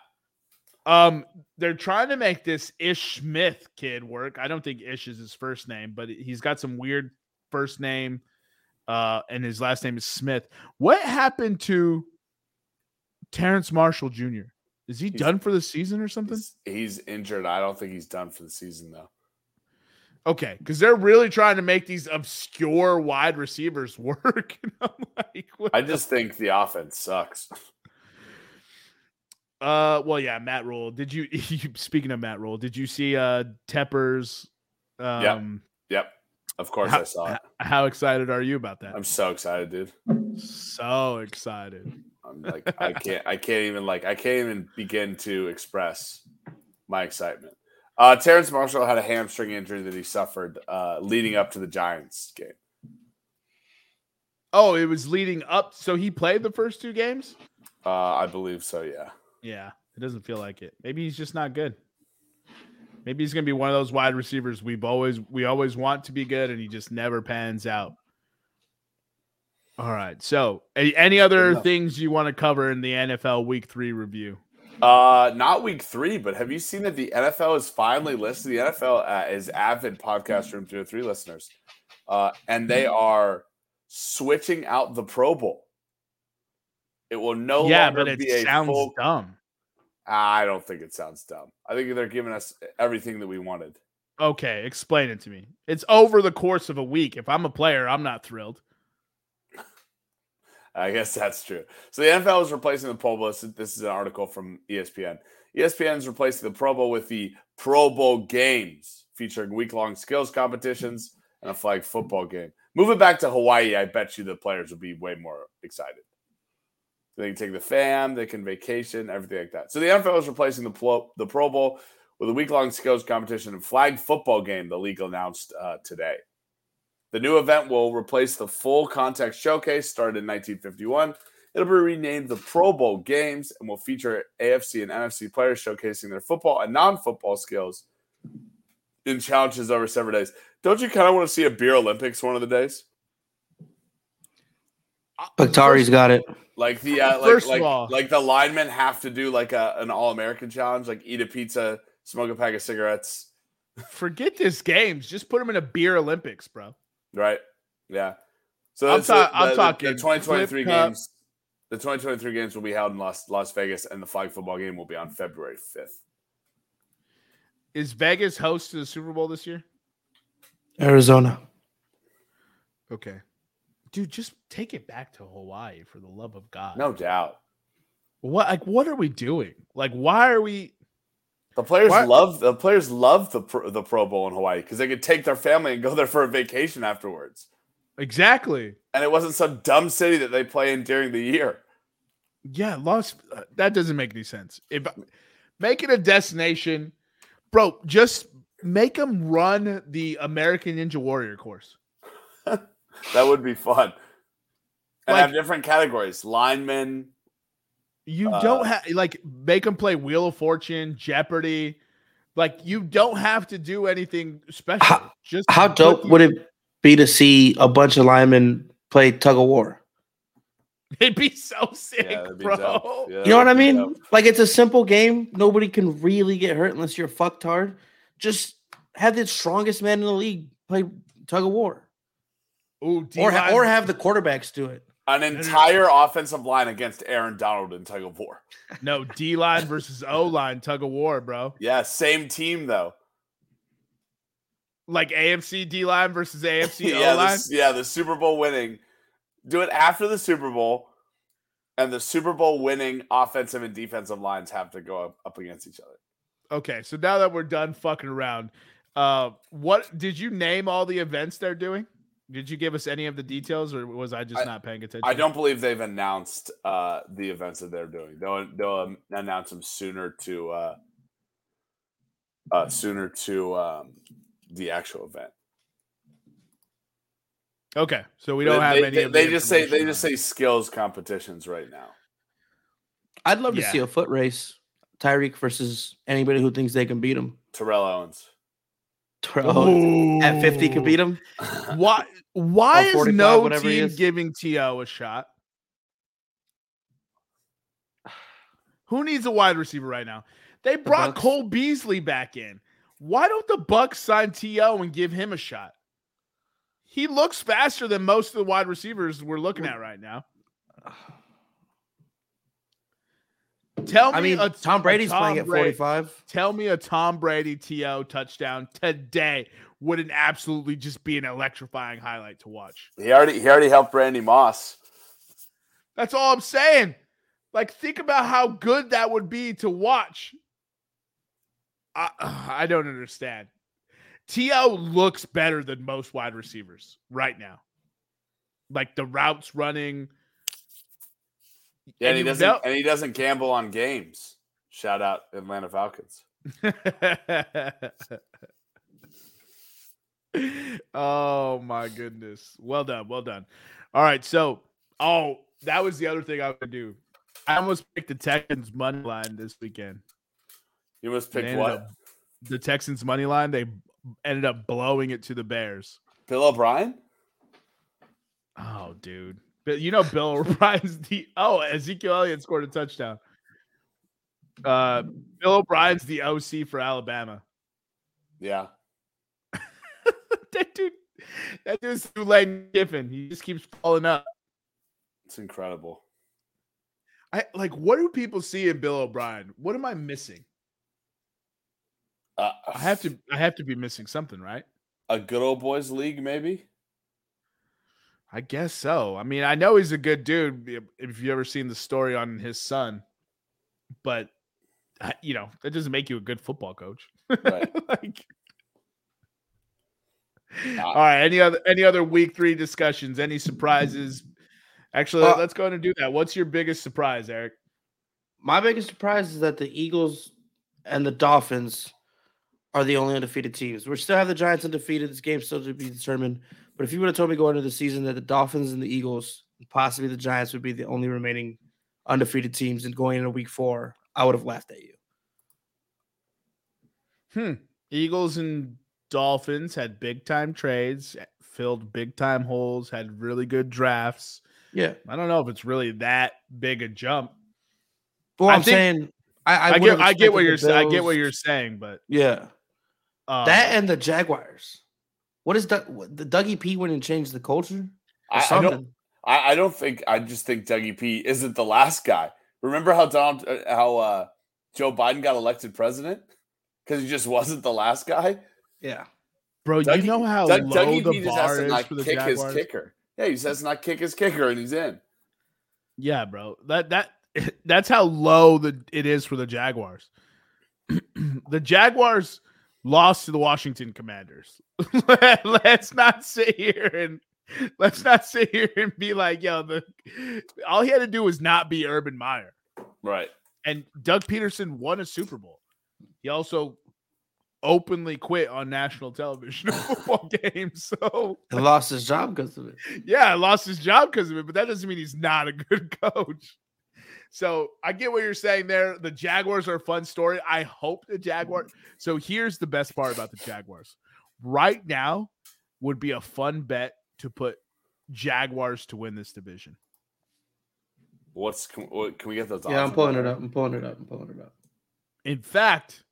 Um, they're trying to make this Ish Smith kid work. I don't think Ish is his first name, but he's got some weird first name, uh, and his last name is Smith. What happened to Terrace Marshall Jr.? Is he He's- done for the season or something? He's, he's injured. I don't think he's done for the season though. Okay, because they're really trying to make these obscure wide receivers work. And I'm like, I the just think the offense sucks. Uh, well, yeah, Matt Rhule. Did you? speaking of Matt Rhule, did you see uh Tepper's? Um, Yep. Of course how, I saw it. how excited are you about that? I'm so excited, dude. so excited. I'm like I can't I can't even like I can't even begin to express my excitement. Uh Terrace Marshall had a hamstring injury that he suffered uh leading up to the Giants game. Oh, it was leading up. So he played the first two games. Uh I believe so, yeah. Yeah, it doesn't feel like it. Maybe he's just not good. Maybe he's gonna be one of those wide receivers we've always we always want to be good, and he just never pans out. All right. So, any other things you want to cover in the NFL Week Three review? Uh not week 3, but have you seen that the NFL is finally listed? The NFL uh, is avid podcast room 303 listeners. Uh and they are switching out the Pro Bowl. It will no yeah, longer but it be a sounds full dumb. I don't think it sounds dumb. I think they're giving us everything that we wanted. Okay, explain it to me. It's over the course of a week. If I'm a player, I'm not thrilled. I guess that's true. So the NFL is replacing the Pro Bowl. This is- an article from ESPN. ESPN is replacing the Pro Bowl with the Pro Bowl games, featuring week-long skills competitions and a flag football game. Moving back to Hawaii, I bet you the players will be way more excited. They can take the fam, they can vacation, everything like that. So the NFL is replacing the Pro, the Pro Bowl with a week-long skills competition and flag football game. The league announced uh, today. The new event will replace the full context showcase started in 1951. It'll be renamed the Pro Bowl Games and will feature AFC and NFC players showcasing their football and non football skills in challenges over several days. Don't you kind of want to see a beer Olympics one of the days? Bakhtiari's got it. Like the uh, like First of like, all- like the linemen have to do like a, an all American challenge, like eat a pizza, smoke a pack of cigarettes, Forget this games. Just put them in a beer Olympics, bro. Right? Yeah. So I'm ta- the- I'm the- talking the 2023 Flip Cup. games. The 2023 games will be held in Las Las Vegas, and the flag football game will be on February 5th. Is Vegas host to the Super Bowl this year? Arizona. Okay. Dude, just take it back to Hawaii for the love of God. No doubt. What like what are we doing? Like why are we The players What? love the players love the pro, the Pro Bowl in Hawaii because they could take their family and go there for a vacation afterwards. exactly? And it wasn't some dumb city that they play in during the year. Yeah, Las uh, that doesn't make any sense. If make it a destination, bro, just make them run the American Ninja Warrior course. That would be fun. And Like- have different categories: linemen. You Uh, don't have like make them play Wheel of Fortune, Jeopardy. Like you don't have to do anything special. How- just How dope the- would it be to see a bunch of linemen play tug of war? It'd be so sick, Yeah, be bro. Yeah, You know what I mean? dope. Like it's a simple game. Nobody can really get hurt unless you're fucked hard. Just have the strongest man in the league play tug of war, Ooh, or ha- or have the quarterbacks do it. An entire offensive line against Aaron Donald in tug of war. no D line versus O line tug of war, bro. Yeah, same team though. Like AMC D line versus AMC yeah, O line. yeah, the Super Bowl winning. Do it after the Super Bowl, and the Super Bowl winning offensive and defensive lines have to go up, up against each other. Okay, so now that we're done fucking around, uh, what did you name all the events they're doing? Did you give us any of the details, or was I just I- not paying attention? I don't believe they've announced uh, the events that they're doing. They'll they'll um, announce them sooner to uh, uh, sooner to um, the actual event. Okay, so we don't they, have they, any. They, of the they just say they information just say skills competitions right now. I'd love to Yeah. see a foot race. Tyreek versus anybody who thinks they can beat him. Terrell Owens. Bro, at 50 could beat him. Why? Why is no team is. giving To a shot? Who needs a wide receiver right now? They brought Bucks. Cole Beasley back in. Why don't the Bucks sign To and give him a shot? He looks faster than most of the wide receivers we're looking at right now. Tell me, I mean, a, Tom a Brady's Tom playing at Brady- 45. Tell me a Tom Brady TO touchdown today wouldn't absolutely just be an electrifying highlight to watch. He already he already helped Randy Moss. That's all I'm saying. Like, think about how good that would be to watch. I, I don't understand. T.O. looks better than most wide receivers right now. Like the routes running. Yeah, and, And he doesn't know- and he doesn't gamble on games. Shout out Atlanta Falcons. oh my goodness. Well done. Well done. All right. So, oh, that was the other thing I would do. I almost picked the Texans money line this weekend. You must pick what? up- the Texans money line, they ended up blowing it to the Bears. Bill O'Brien? Oh, dude. But you know, Bill O'Brien's the oh, Ezekiel Elliott scored a touchdown. Uh Bill O'Brien's the OC for Alabama. Yeah. that dude, that dude's through Lane Kiffin. He just keeps falling up. It's incredible. I like what do people see in Bill O'Brien? What am I missing? Uh, I have to I have to be missing something, right? a good old boys league, maybe. I guess so. I mean, I know he's a good dude. if- If you ever seen the story on his son, but you know that doesn't make you a good football coach. Right. like, Uh, all right. Any other any other week three discussions? Any surprises? Actually, Well- let's go ahead and do that. What's your biggest surprise, Eric? My biggest surprise is that the Eagles and the Dolphins are the only undefeated teams. We still have the Giants undefeated. This game's still to be determined. But if you would have told me going into the season that the Dolphins and the Eagles, possibly the Giants, would be the only remaining undefeated teams and going into week four, I would have laughed at you. Hmm. Eagles and Dolphins had big time trades, filled big time holes, had really good drafts. Yeah. I don't know if it's really that big a jump. But I I'm think- saying I, I, I, get I get what you're the sa- I get what you're saying, but Yeah. um, that and the Jaguars. What is that? The Dougie P went and changed the culture? I, I don't. I, I don't think. I just think Dougie P isn't the last guy. Remember how Donald, uh, how uh, Joe Biden got elected president because he just wasn't the last guy. yeah. bro, Dougie- you know how Doug, low Dougie the P just has to is not kick his kicker. Yeah, he just has to not kick his kicker, and he's in. Yeah, bro. That that that's how low the it is for the Jaguars. the Jaguars lost to the Washington Commanders. let's not sit here and let's not sit here and be like, yo, the all he had to do was not be Urban Meyer. Right. And Doug Pederson won a Super Bowl. He also openly quit on national television football games. So He lost his job because of it. yeah, lost his job because of it, but that doesn't mean he's not a good coach. So I get what you're saying there. The Jaguars are a fun story. I hope the Jaguars. So here's the best part about the Jaguars. Right now would be a fun bet to put Jaguars to win this division. What's can, what, can we get those? Yeah, I'm pulling it up. I'm pulling it up. I'm pulling it up. In fact,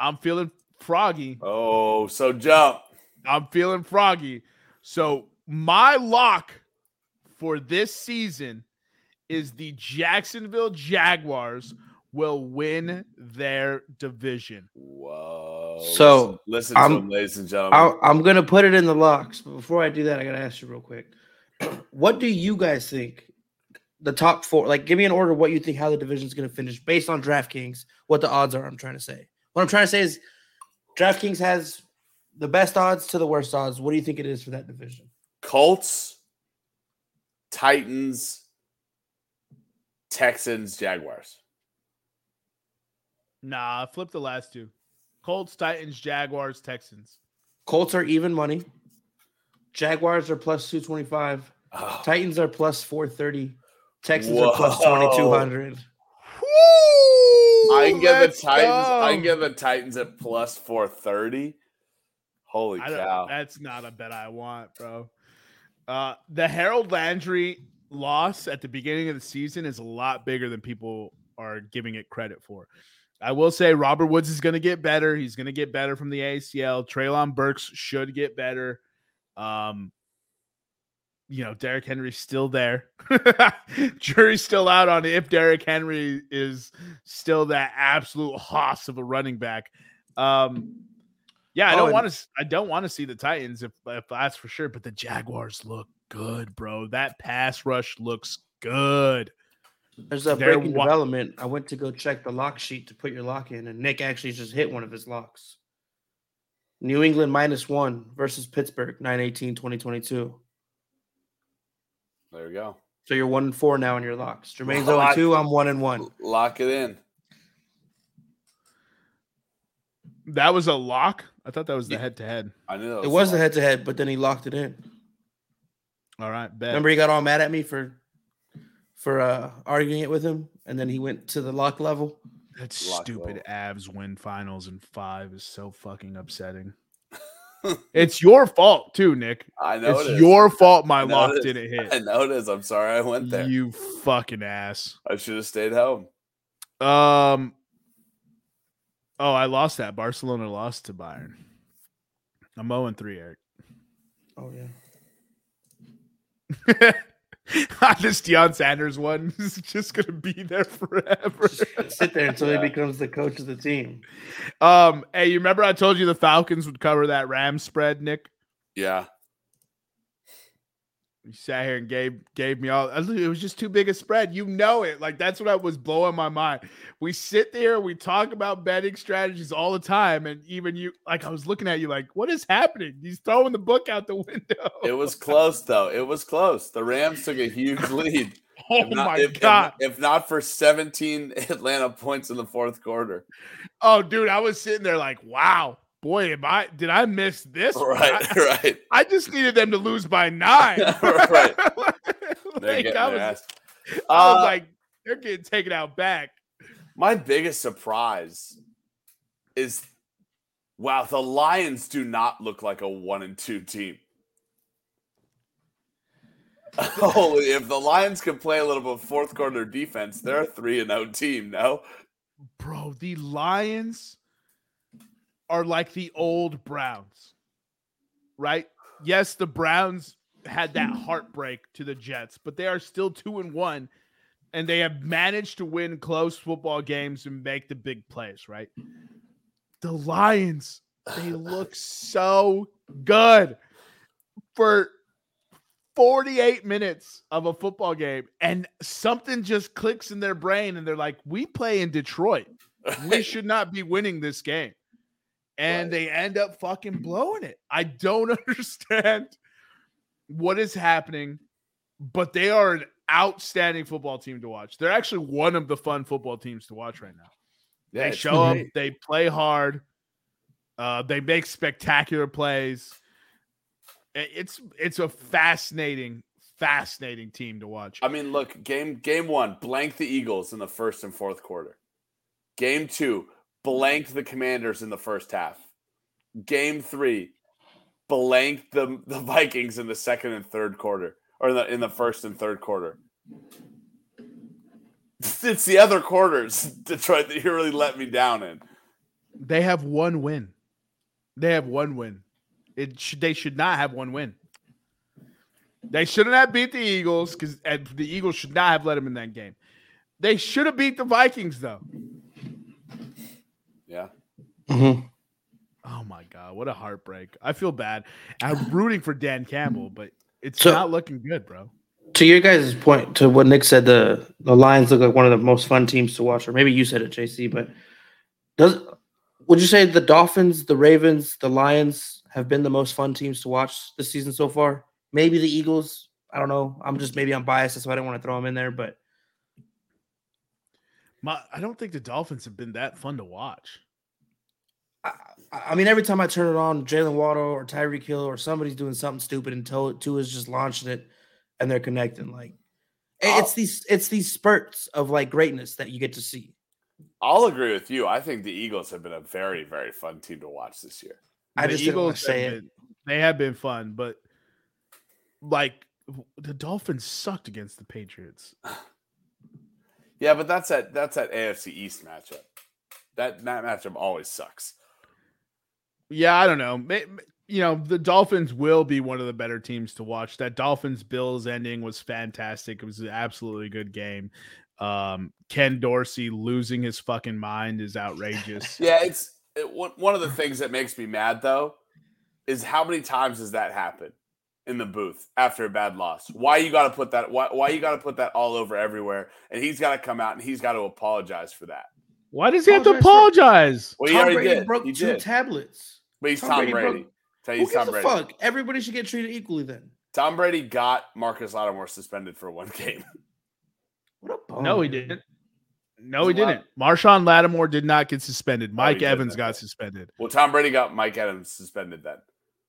I'm feeling froggy. Oh, so jump. I'm feeling froggy. So my lock for this season is the Jacksonville Jaguars will win their division. Whoa. So, listen, listen I'm- to him, ladies and gentlemen. I'll, I'm gonna put it in the locks, but before I do that, I gotta ask you real quick. What do you guys think? The top four, like, give me an order. What you think how the division's gonna finish based on DraftKings? What the odds are? I'm trying to say. What I'm trying to say is, DraftKings has the best odds to the worst odds. What do you think it is for that division? Colts, Titans, Texans, Jaguars. Nah, flip the last two. Colts, Titans, Jaguars, Texans. Colts are even money. Jaguars are plus two twenty five. Oh, Titans are plus four thirty. Texans are plus twenty two hundred. I can get Let's the Titans. I go. can get the Titans at plus four thirty. Holy cow! that's not a bet I want, bro. Uh, the Harold Landry loss at the beginning of the season is a lot bigger than people are giving it credit for. I will say Robert Woods is going to get better. He's going to get better from the ACL. Treylon Burks should get better. Um, you know, Derrick Henry's still there. Jury's still out on if Derrick Henry is still that absolute hoss of a running back. Um, yeah, I Oh, don't and- want to. I don't want to see the Titans if, if that's for sure. But the Jaguars look good, bro. That pass rush looks good. There's a They're breaking wa- development. I went to go check the lock sheet to put your lock in, and Nick actually just hit one of his locks. New England minus one versus Pittsburgh, 918 2022. There we go. So you're one and four now in your locks. Jermaine's Well, 0 and 2. I'm one and one. Lock it in. That was a lock. I thought that was the head to head. I knew that It was the head to head, but then he locked it in. All right, bet. Remember, he got all mad at me for for uh arguing it with him, and then he went to the lock level. that Lock stupid level. Avs win finals in five is so fucking upsetting. it's your fault too, Nick. I know It's it is. your fault my lock it is. didn't hit. I know it is. I'm sorry I went there. You fucking ass. I should have stayed home. Um. Oh, I lost that. Barcelona lost to Bayern. I'm 0 and 3, Eric. Oh yeah. this Deion Sanders one is just gonna be there forever. Sit there until Yeah. he becomes the coach of the team. um, hey, you remember I told you the Falcons would cover that Rams spread, Nick? Yeah. You sat here and gave gave me all. It was just too big a spread. You know it. Like that's what I was blowing my mind. We sit there, we talk about betting strategies all the time, and even you, like I was looking at you, like, what is happening? He's throwing the book out the window. It was close though. It was close. The Rams took a huge lead. oh If not- my if- if- god. If, not for 17 Atlanta points in the fourth quarter. Oh, dude, I was sitting there like, wow, boy, am I did I miss this? Right, I, right. I just needed them to lose by nine. Right. They're like, getting I was, ass. I was Uh, like, they're getting taken out back. My biggest surprise is wow, the Lions do not look like a one and two team. Holy, if the Lions can play a little bit of fourth quarter defense, they're a three and out team. No, Bro, the Lions are like the old Browns, right? Yes, the Browns had that heartbreak to the Jets, but they are still two and one, and they have managed to win close football games and make the big plays, right? The Lions, they look so good for 48 minutes of a football game, and something just clicks in their brain, and they're like, We play in Detroit. We should not be winning this game. And Right. they end up fucking blowing it. I don't understand what is happening, but they are an outstanding football team to watch. They're actually one of the fun football teams to watch right now. Yeah, They show up, they play hard, uh, they make spectacular plays. It's it's a fascinating, fascinating team to watch. I mean, look, game game one, blank the Eagles in the first and fourth quarter. Game two, blank the Commanders in the first half. Game three, blanked the, the Vikings in the second and third quarter, or in the in the first and third quarter. It's the other quarters, Detroit, that you really let me down in. They have one win. They have one win. It should they should not have one win. They shouldn't have beat the Eagles because the Eagles should not have let them in that game. They should have beat the Vikings though. Mhm. Oh my god, what a heartbreak! I feel bad. I'm rooting for Dan Campbell, but it's So- not looking good, bro. To your guys' point, to what Nick said, the the Lions look like one of the most fun teams to watch, or maybe you said it, JC. But does would you say the Dolphins, the Ravens, the Lions have been the most fun teams to watch this season so far? Maybe the Eagles. I don't know. I'm just maybe I'm biased, so I don't want to throw them in there. But My, I don't think the Dolphins have been that fun to watch. I, I mean, every time I turn it on, Jaylen Waddle or Tyreek Hill or somebody's doing something stupid, and Tua is just launching it, and they're connecting. Like it- it's Oh. these it's these spurts of like greatness that you get to see. I'll agree with you. I think the Eagles have been a very, very fun team to watch this year. I The just didn't Eagles say have it. they have been fun, but like the Dolphins sucked against the Patriots. Yeah, but that's that that's that AFC East matchup. That that matchup always sucks. Yeah, I don't know. You know, the Dolphins will be one of the better teams to watch. That Dolphins Bills ending was fantastic. It was an absolutely good game. Um, Ken Dorsey losing his fucking mind is outrageous. Yeah, it's it, one one of the things that makes me mad though is how many times does that happen in the booth after a bad loss. Why you got to put that? Why, why you got to put that all over everywhere? And he's got to come out and he's got to apologize for that. Why does he have to Apologize apologize? Well, he Tom already Brady did. broke He two did. tablets. But he's Tom Tom, Brady Brady. broke- Tell you Who Tom gives a fuck? Everybody should get treated equally then. Tom Brady got Marcus Lattimore suspended for one game. What a bum. No, he dude. didn't. No, he There's a lot- didn't. Marshawn Lattimore did not get suspended. Mike did, Evans got suspended. Well, Tom Brady got Mike Adams suspended then.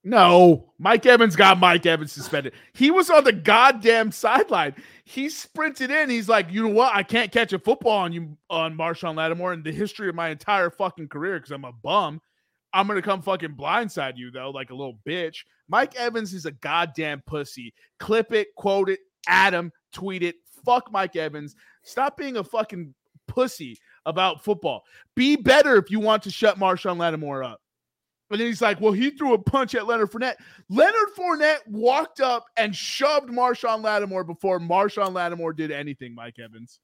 No, Mike Evans got Mike Evans suspended. He was on the goddamn sideline. He sprinted in. He's like, you know what? I can't catch a football on you on Marshawn Lattimore in the history of my entire fucking career because I'm a bum. I'm gonna come fucking blindside you though, like a little bitch. Mike Evans is a goddamn pussy. Clip it, quote it, Adam, tweet it. Fuck Mike Evans. Stop being a fucking pussy about football. Be better if you want to shut Marshawn Lattimore up. And then he's like, well, he threw a punch at Leonard Fournette. Leonard Fournette walked up and shoved Marshawn Lattimore before Marshawn Lattimore did anything, Mike Evans.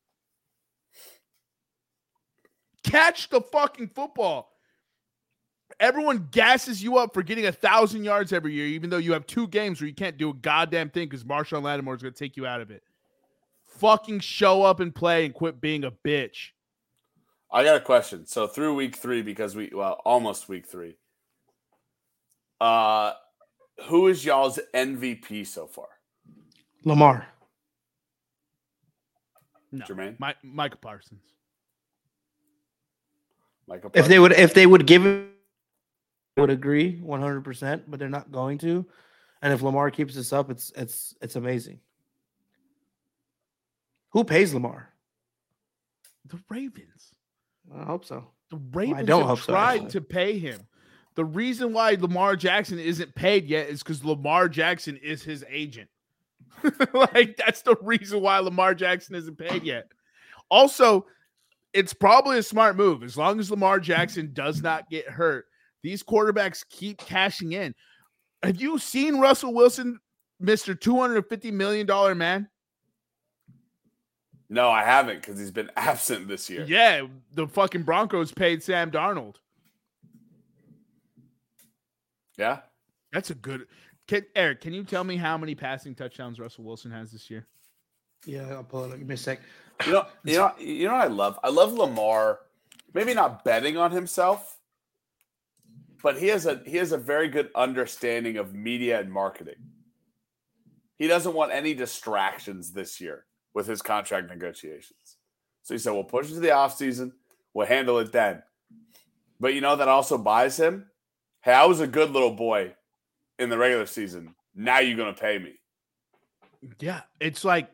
Catch the fucking football. Everyone gasses you up for getting a thousand yards every year, even though you have two games where you can't do a goddamn thing because Marshawn Lattimore is going to take you out of it. Fucking show up and play and quit being a bitch. I got a question. So through week three, because we well almost week three. Uh, who is y'all's MVP so far? Lamar. No, Jermaine? Mike, Micah Parsons. Michael. If they would, if they would give it, I would agree one hundred percent. But they're not going to. And if Lamar keeps this up, it's it's it's amazing. Who pays Lamar? The Ravens. I hope so. The Ravens I don't have hope so, tried actually. to pay him. The reason why Lamar Jackson isn't paid yet is because Lamar Jackson is his agent. like that's the reason why Lamar Jackson isn't paid yet. Also, it's probably a smart move as long as Lamar Jackson does not get hurt. These quarterbacks keep cashing in. Have you seen Russell Wilson, Hundred Fifty Million Dollar Man? no, I haven't because he's been absent this year. Yeah, the fucking Broncos paid Sam Darnold. Yeah. That's a good. Can, Eric, can you tell me how many passing touchdowns Russell Wilson has this year? Yeah, I'll pull it up. Give me a sec. You know, you know, you know what I love? I love Lamar. Maybe not betting on himself, but he has a he has a very good understanding of media and marketing. He doesn't want any distractions this year with his contract negotiations. So he said, We'll push it to the offseason, we'll handle it then. But you know that also buys him. Hey, I was a good little boy in the regular season. Now you're gonna pay me. Yeah, it's like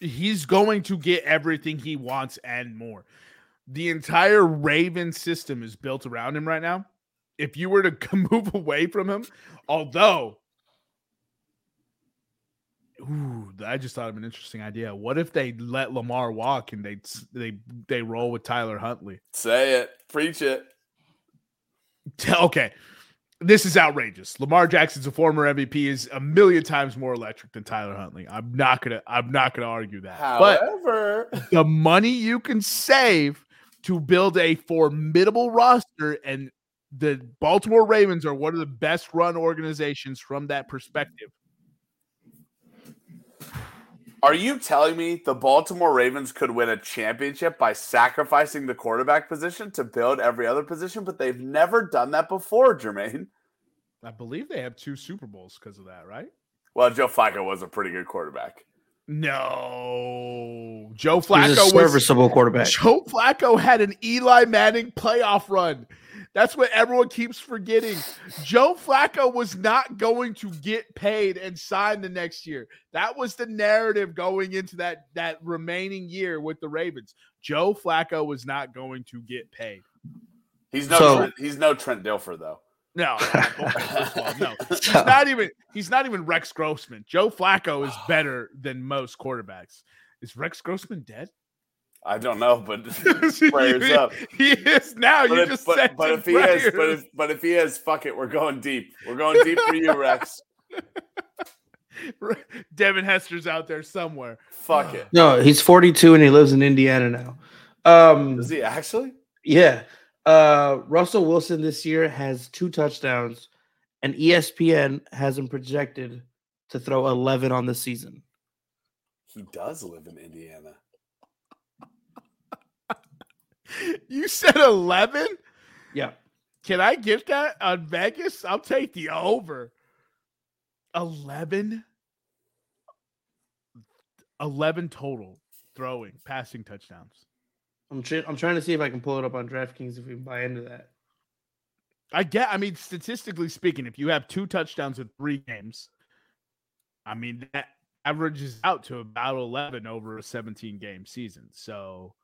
he's going to get everything he wants and more. The entire Raven system is built around him right now. If you were to move away from him, although, ooh, I just thought of an interesting idea. What if they let Lamar walk and they they they roll with Tyler Huntley? Say it, preach it. okay, this is outrageous. Lamar Jackson's a former MVP is a million times more electric than Tyler Huntley. I'm not gonna I'm not gonna argue that. But However, the money you can save to build a formidable roster and the Baltimore Ravens are one of the best run organizations from that perspective. Are you telling me the Baltimore Ravens could win a championship by sacrificing the quarterback position to build every other position? But they've never done that before, Jermaine. I believe they have two Super Bowls because of that, right? Well, Joe Flacco was a pretty good quarterback. No, Joe He's a Flacco was a serviceable quarterback. Joe Flacco had an Eli Manning playoff run. That's what everyone keeps forgetting. Joe Flacco was not going to get paid and sign the next year. That was the narrative going into that that remaining year with the Ravens. Joe Flacco was not going to get paid. He's no So- Trent, he's no Trent Dilfer though. No, okay, first of all, no. He's not even he's not even Rex Grossman. Joe Flacco is better than most quarterbacks. Is Rex Grossman dead? I don't know, but prayers up. He is now. But you if, just but, said but to if he is, but if, but if he is, fuck it, we're going deep. We're going deep for you, Rex. Devin Hester's out there somewhere. Fuck it. No, he's 42 and he lives in Indiana now. Um, Is he actually? yeah. Uh, Russell Wilson this year has two touchdowns and ESPN has him projected to throw 11 on the season. He does live in Indiana. You said 11? Yeah. Can I get that on Vegas? I'll take the over. 11? 11 total throwing, passing touchdowns. I'm tr- I'm trying to see if I can pull it up on DraftKings if we can buy into that. I get, I mean, statistically speaking, if you have two touchdowns in three games, I mean, that averages out to about 11 over a 17 game season. So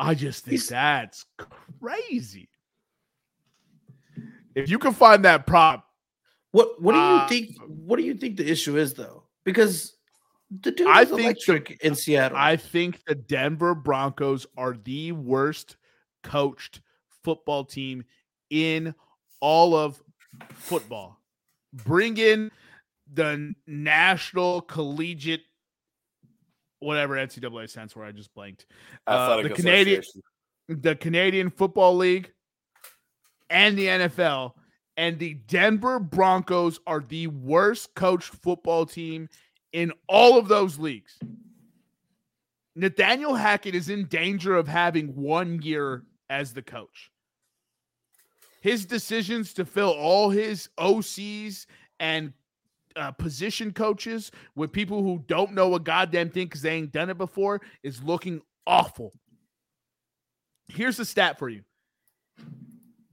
I just think He's- that's crazy. If you can find that prop, What what do you Uh, think what do you think the issue is though? Because the dude I is think electric in Seattle. I think the Denver Broncos are the worst coached football team in all of football. Bring in the national collegiate, whatever NCAA stands for. I just blanked. Uh, the Canadian- The Canadian Football League and the NFL. And the Denver Broncos are the worst coached football team in all of those leagues. Nathaniel Hackett is in danger of having one year as the coach. His decisions to fill all his OCs and uh, position coaches with people who don't know a goddamn thing because they ain't done it before is looking awful. Here's the stat for you.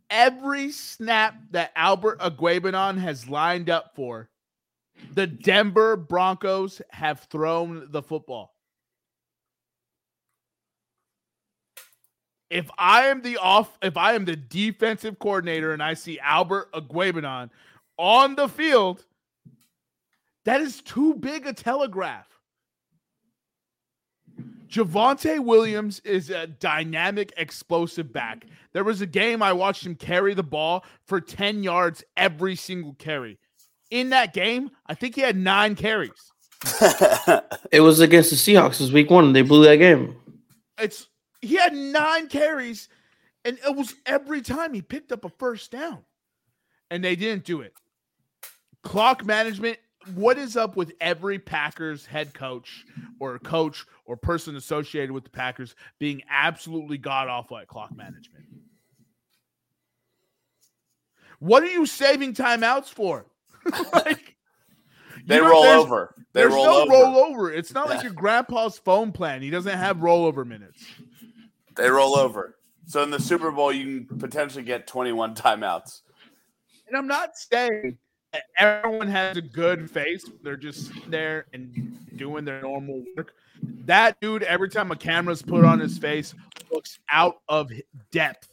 Every snap that Albert Okwuegbunam has lined up for, the Denver Broncos have thrown the football. If I am the off, if I am the defensive coordinator and I see Albert Okwuegbunam on the field, that is too big a telegraph. Javonte Williams is a dynamic, explosive back. There was a game I watched him carry the ball for 10 yards every single carry. In that game, I think he had nine carries. it was against the Seahawks this week one, they blew that game. It's he had nine carries, and it was every time he picked up a first down. And they didn't do it. Clock management. What is up with every Packers head coach or coach or person associated with the Packers being absolutely god awful at clock management? What are you saving timeouts for? like, you they know, roll there's- over. They There's roll no over. rollover. It's not like your grandpa's phone plan. He doesn't have rollover minutes. They roll over. So in the Super Bowl, you can potentially get 21 timeouts. And I'm not saying everyone has a good face. They're just there and doing their normal work. That dude, every time a camera's put on his face, looks out of depth.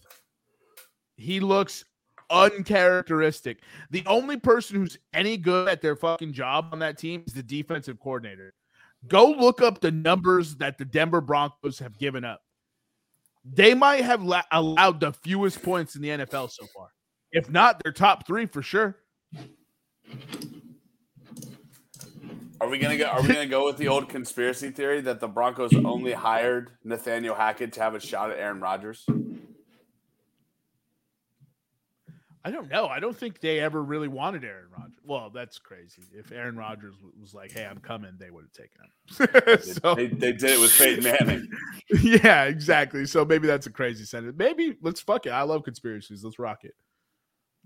He looks uncharacteristic. The only person who's any good at their fucking job on that team is the defensive coordinator. Go look up the numbers that the Denver Broncos have given up. They might have la- allowed the fewest points in the NFL so far. If not, they're top three for sure. Are we gonna go? Are we gonna go with the old conspiracy theory that the Broncos only hired Nathaniel Hackett to have a shot at Aaron Rodgers? I don't know. I don't think they ever really wanted Aaron Rodgers. Well, that's crazy. If Aaron Rodgers was like, "Hey, I'm coming," they would have taken him. so, They, they did it with Peyton Manning. yeah, exactly. So maybe that's a crazy sentence. Maybe let's fuck it. I love conspiracies. Let's rock it.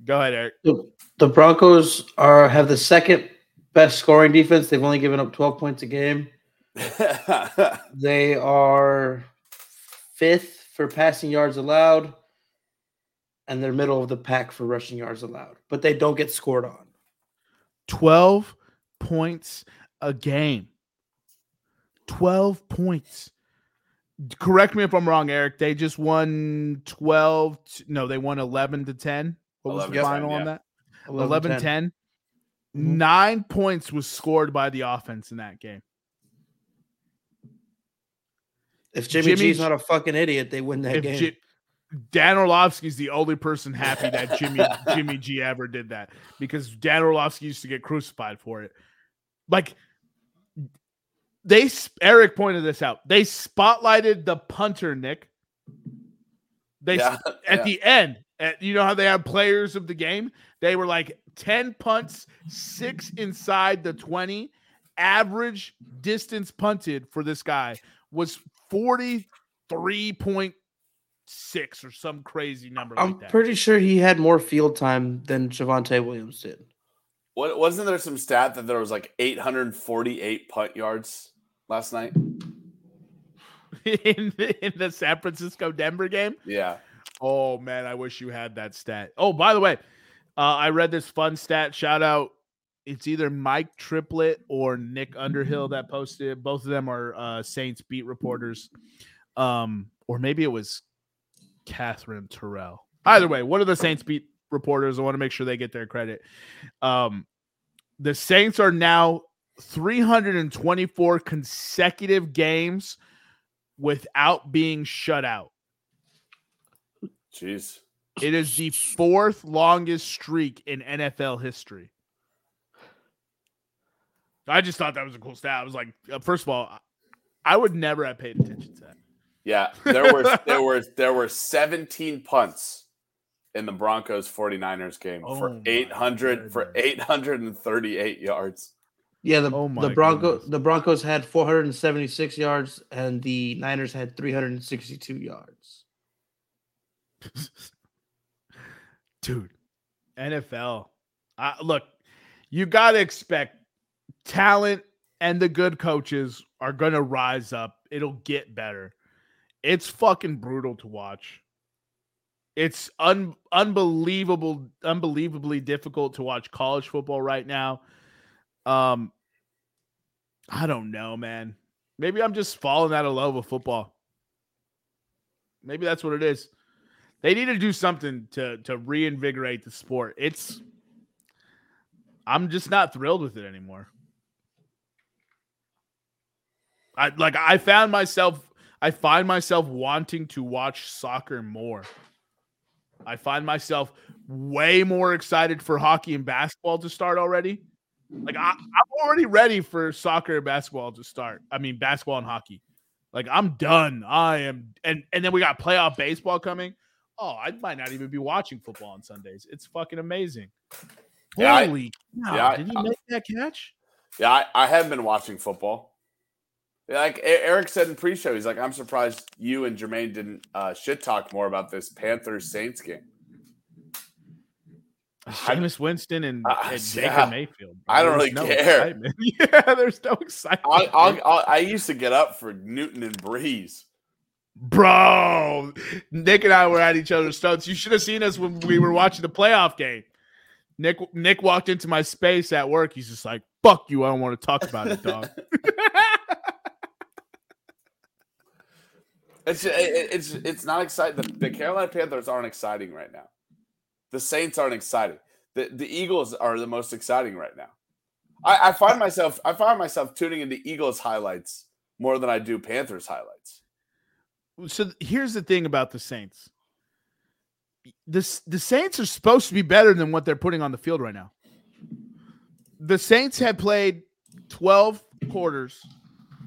Go ahead, Eric. The, the Broncos are have the second best scoring defense. They've only given up 12 points a game. They are fifth for passing yards allowed, and they're middle of the pack for rushing yards allowed. But they don't get scored on. 12 points a game. 12 points. Correct me if I'm wrong, Eric. They just won 12. t- no, they won 11 to 10. What was 11 the to 10, final on yeah. that? 11 10. 10. Mhm. Nine points was scored by the offense in that game. If Jimmy, Jimmy G's not a fucking idiot, they win that If game. Ji- Dan Orlovsky's the only person happy that Jimmy Jimmy G ever did that because Dan Orlovsky used to get crucified for it. Like they Eric pointed this out. They spotlighted the punter, Nick. They yeah, at yeah. the end And you know how they have players of the game? They were like 10 punts, six inside the 20. Average distance punted for this guy was 43.6 or some crazy number I'm like that. pretty sure he had more field time than Javonte Williams did. What wasn't there some stat that there was like 848 punt yards last night? in, the, in the San Francisco Denver game. Yeah. Oh man, I wish you had that stat. Oh, by the way, uh, I read this fun stat. Shout out. It's either Mike Triplett or Nick Underhill that posted. Both of them are uh, Saints beat reporters. Um, or maybe it was Katherine Terrell. Either way, one of the Saints beat reporters. I want to make sure they get their credit. Um, the Saints are now 324 consecutive games without being shut out. Jeez. It is the fourth longest streak in NFL history. I just thought that was a cool stat. I was like, uh, first of all, I would never have paid attention to that. Yeah, there were there were there were 17 punts in the Broncos 49ers game Oh for my 800 for 838 yards. Yeah, the Oh the Bronco goodness. the Broncos had 476 yards and the Niners had 362 yards. Dude, NFL. Uh, look, you got to expect talent and the good coaches are going to rise up. It'll get better. It's fucking brutal to watch. It's un- unbelievable, unbelievably difficult to watch college football right now. Um, I don't know, man. Maybe I'm just falling out of love with football. Maybe that's what it is. They need to do something to to reinvigorate the sport. It's I'm just not thrilled with it anymore. I like I found myself I find myself wanting to watch soccer more. I find myself way more excited for hockey and basketball to start already. Like I, I'm already ready for soccer and basketball to start. I mean basketball and hockey. Like I'm done. I am and and then we got playoff baseball coming. Oh, I might not even be watching football on Sundays. It's fucking amazing. Yeah, I- Holy cow. yeah, Did he I- make that catch? Yeah, I, I have been watching football. Like Eric said in pre-show, he's like, I'm surprised you and Jermaine didn't uh, shit talk more about this Panthers Saints game. Jameis Winston and, Uh, and Baker yeah. Mayfield. I don't There's really care. excitement. yeah, there's no excitement. I, I'll, I'll, I used to get up for Newton and Brees. Bro, Nick and I were at each other's throats. You should have seen us when we were watching the playoff game. Nick Nick walked into my space at work. He's just like, "Fuck you! I don't want to talk about it, dog." It's it- it- it's it's not exciting. The, the Carolina Panthers aren't exciting right now. The Saints aren't exciting. The the Eagles are the most exciting right now. I, I find myself I find myself tuning into Eagles highlights more than I do Panthers highlights. So here's the thing about the Saints. This the Saints are supposed to be better than what they're putting on the field right now. The Saints have played 12 quarters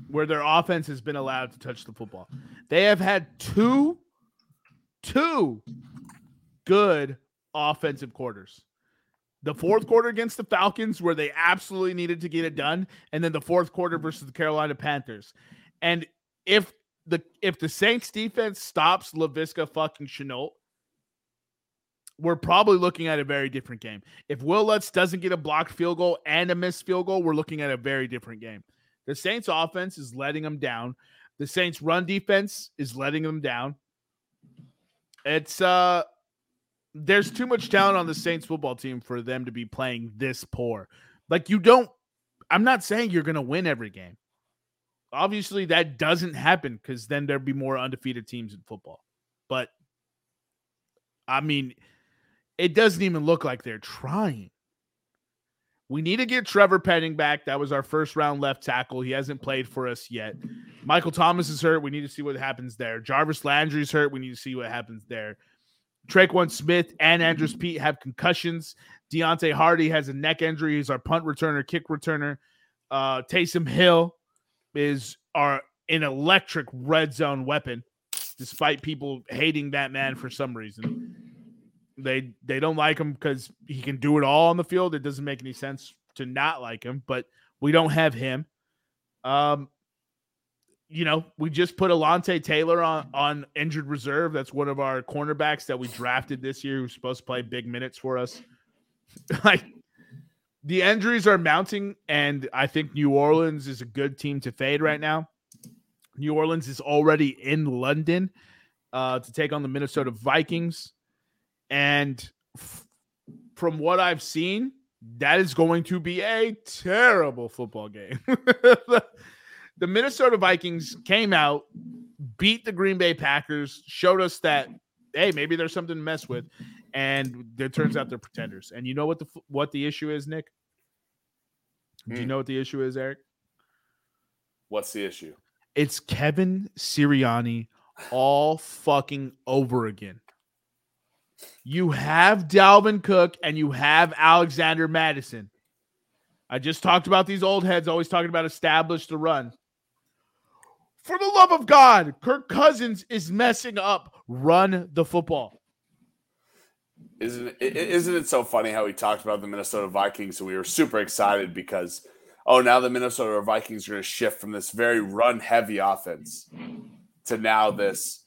where their offense has been allowed to touch the football. They have had two two good offensive quarters. The fourth quarter against the Falcons, where they absolutely needed to get it done, and then the fourth quarter versus the Carolina Panthers. And if the if the Saints defense stops Laviska fucking Shenault, we're probably looking at a very different game. If Will Lutz doesn't get a blocked field goal and a missed field goal, we're looking at a very different game. The Saints offense is letting them down. The Saints run defense is letting them down. It's uh there's too much talent on the Saints football team for them to be playing this poor. Like you don't I'm not saying you're going to win every game. Obviously that doesn't happen cuz then there'd be more undefeated teams in football. But I mean, it doesn't even look like they're trying. We need to get Trevor Penning back. That was our first round left tackle. He hasn't played for us yet. Michael Thomas is hurt. We need to see what happens there. Jarvis Landry's hurt. We need to see what happens there. Tre'Quan Smith and Andrus Peat have concussions. Deonte Harty has a neck injury. He's our punt returner, kick returner. Uh, Taysom Hill is are an electric red zone weapon, despite people hating that man for some reason. They they don't like him because he can do it all on the field. It doesn't make any sense to not like him, but we don't have him. Um, you know, we just put Alontae Taylor on on injured reserve. That's one of our cornerbacks that we drafted this year who's supposed to play big minutes for us. like the injuries are mounting, and I think New Orleans is a good team to fade right now. New Orleans is already in London uh, to take on the Minnesota Vikings. And f- from what I've seen, that is going to be a terrible football game. the, the Minnesota Vikings came out, beat the Green Bay Packers, showed us that hey, maybe there's something to mess with, and it turns out they're pretenders. And you know what the what the issue is, Nick? Do you Hmm. know what the issue is, Eric? What's the issue? It's Kevin Sirianni all fucking over again. You have Dalvin Cook and you have Alexander Mattison. I just talked about these old heads always talking about establish the run. For the love of God, Kirk Cousins is messing up. Run the football. Isn't isn't it so funny how we talked about the Minnesota Vikings and we were super excited because oh now the Minnesota Vikings are going to shift from this very run heavy offense to now this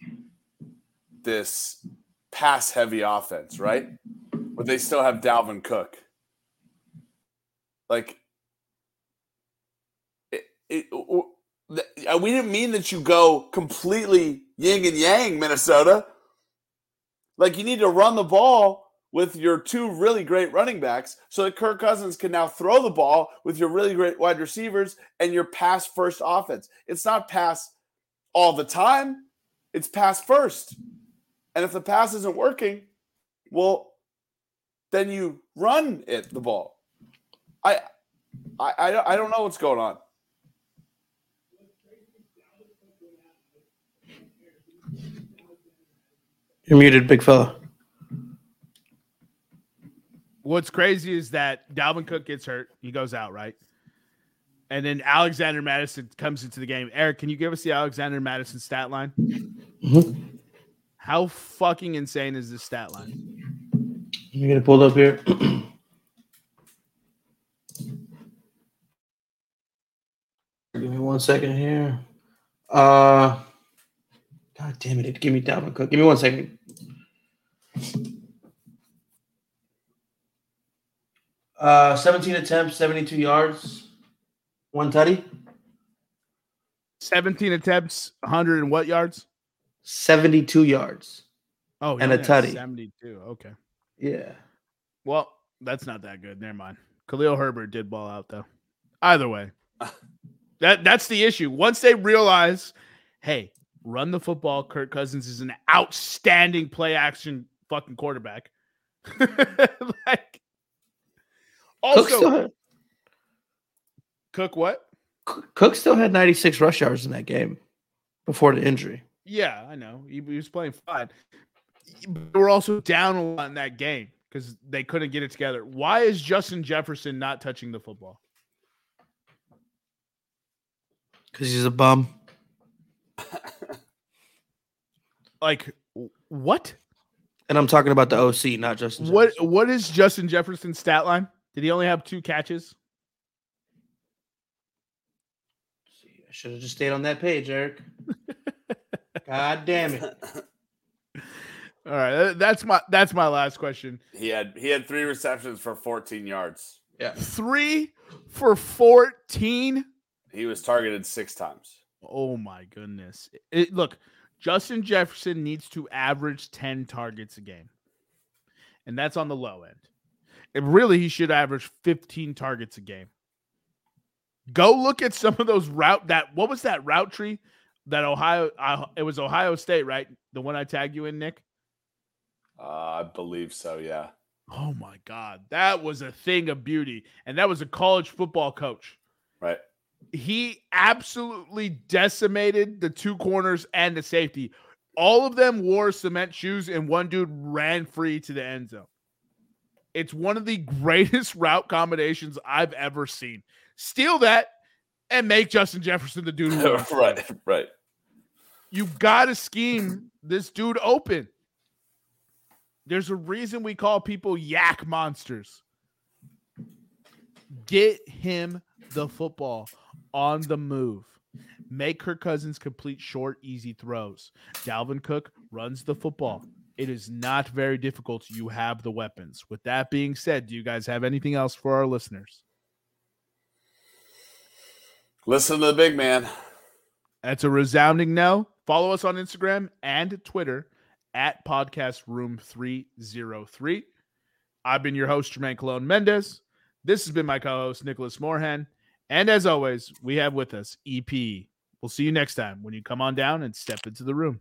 this pass heavy offense, right? But they still have Dalvin Cook. Like it, it, uh, we didn't mean that you go completely yin and yang, Minnesota. Like you need to run the ball with your two really great running backs so that Kirk Cousins can now throw the ball with your really great wide receivers and your pass first offense. It's not pass all the time, it's pass first. And if the pass isn't working, well, then you run it the ball. I I I, don't know what's going on. You're muted, big fella. What's crazy is that Dalvin Cook gets hurt. He goes out, right? And then Alexander Mattison comes into the game. Eric, can you give us the Alexander Mattison stat line? Mhm. How fucking insane is this stat line? You get it pulled up here. Give me one second here. Uh, God damn it! Give me Dalvin Cook. Give me one second. Uh, 17 attempts, 72 yards, one tutty, 17 attempts, 100 and what yards? 72 yards. Oh, And a tutty. 72. Okay. Yeah. Well, that's not that good. Never mind. Khalil Herbert did ball out though. Either way, that that's the issue. Once they realize, hey, run the football. Kirk Cousins is an outstanding play action fucking quarterback. like, Cook still, had, Cook what? Cook still had 96 rush yards in that game before the injury. Yeah, I know. He, he was playing fine. They were also down a lot in that game because they couldn't get it together. Why is Justin Jefferson not touching the football? Because he's a bum. Like, what? And I'm talking about the OC, not Justin. What Jefferson. what is Justin Jefferson's stat line? Did he only have two catches? See, I should have just stayed on that page, Eric. God damn it. All right, that's my that's my last question. He had he had three receptions for 14 yards. Yeah. Three for fourteen. He was targeted six times. Oh my goodness! It, look, Justin Jefferson needs to average ten targets a game, and that's on the low end. And really, he should average fifteen targets a game. Go look at some of those route that what was that route tree that Ohio? Uh, it was Ohio State, right? The one I tagged you in, Nick. Uh, I believe so. Yeah. Oh my God, that was a thing of beauty, and that was a college football coach. Right. He absolutely decimated the two corners and the safety. All of them wore cement shoes, and one dude ran free to the end zone. It's one of the greatest route combinations I've ever seen. Steal that and make Justin Jefferson the dude who right. Right. You got to scheme this dude open. There's a reason we call people yak monsters. Get him the football on the move. Make Kirk Cousins complete short, easy throws. Dalvin Cook runs the football. It is not very difficult. You have the weapons. With that being said, do you guys have anything else for our listeners? Listen to the big man. That's a resounding no. Follow us on Instagram and Twitter at Podcast Room 303. I've been your host, Jermaine Colon Mendez. This has been my co host, Nicholas Moorhan. And as always, we have with us EP. We'll see you next time when you come on down and step into the room.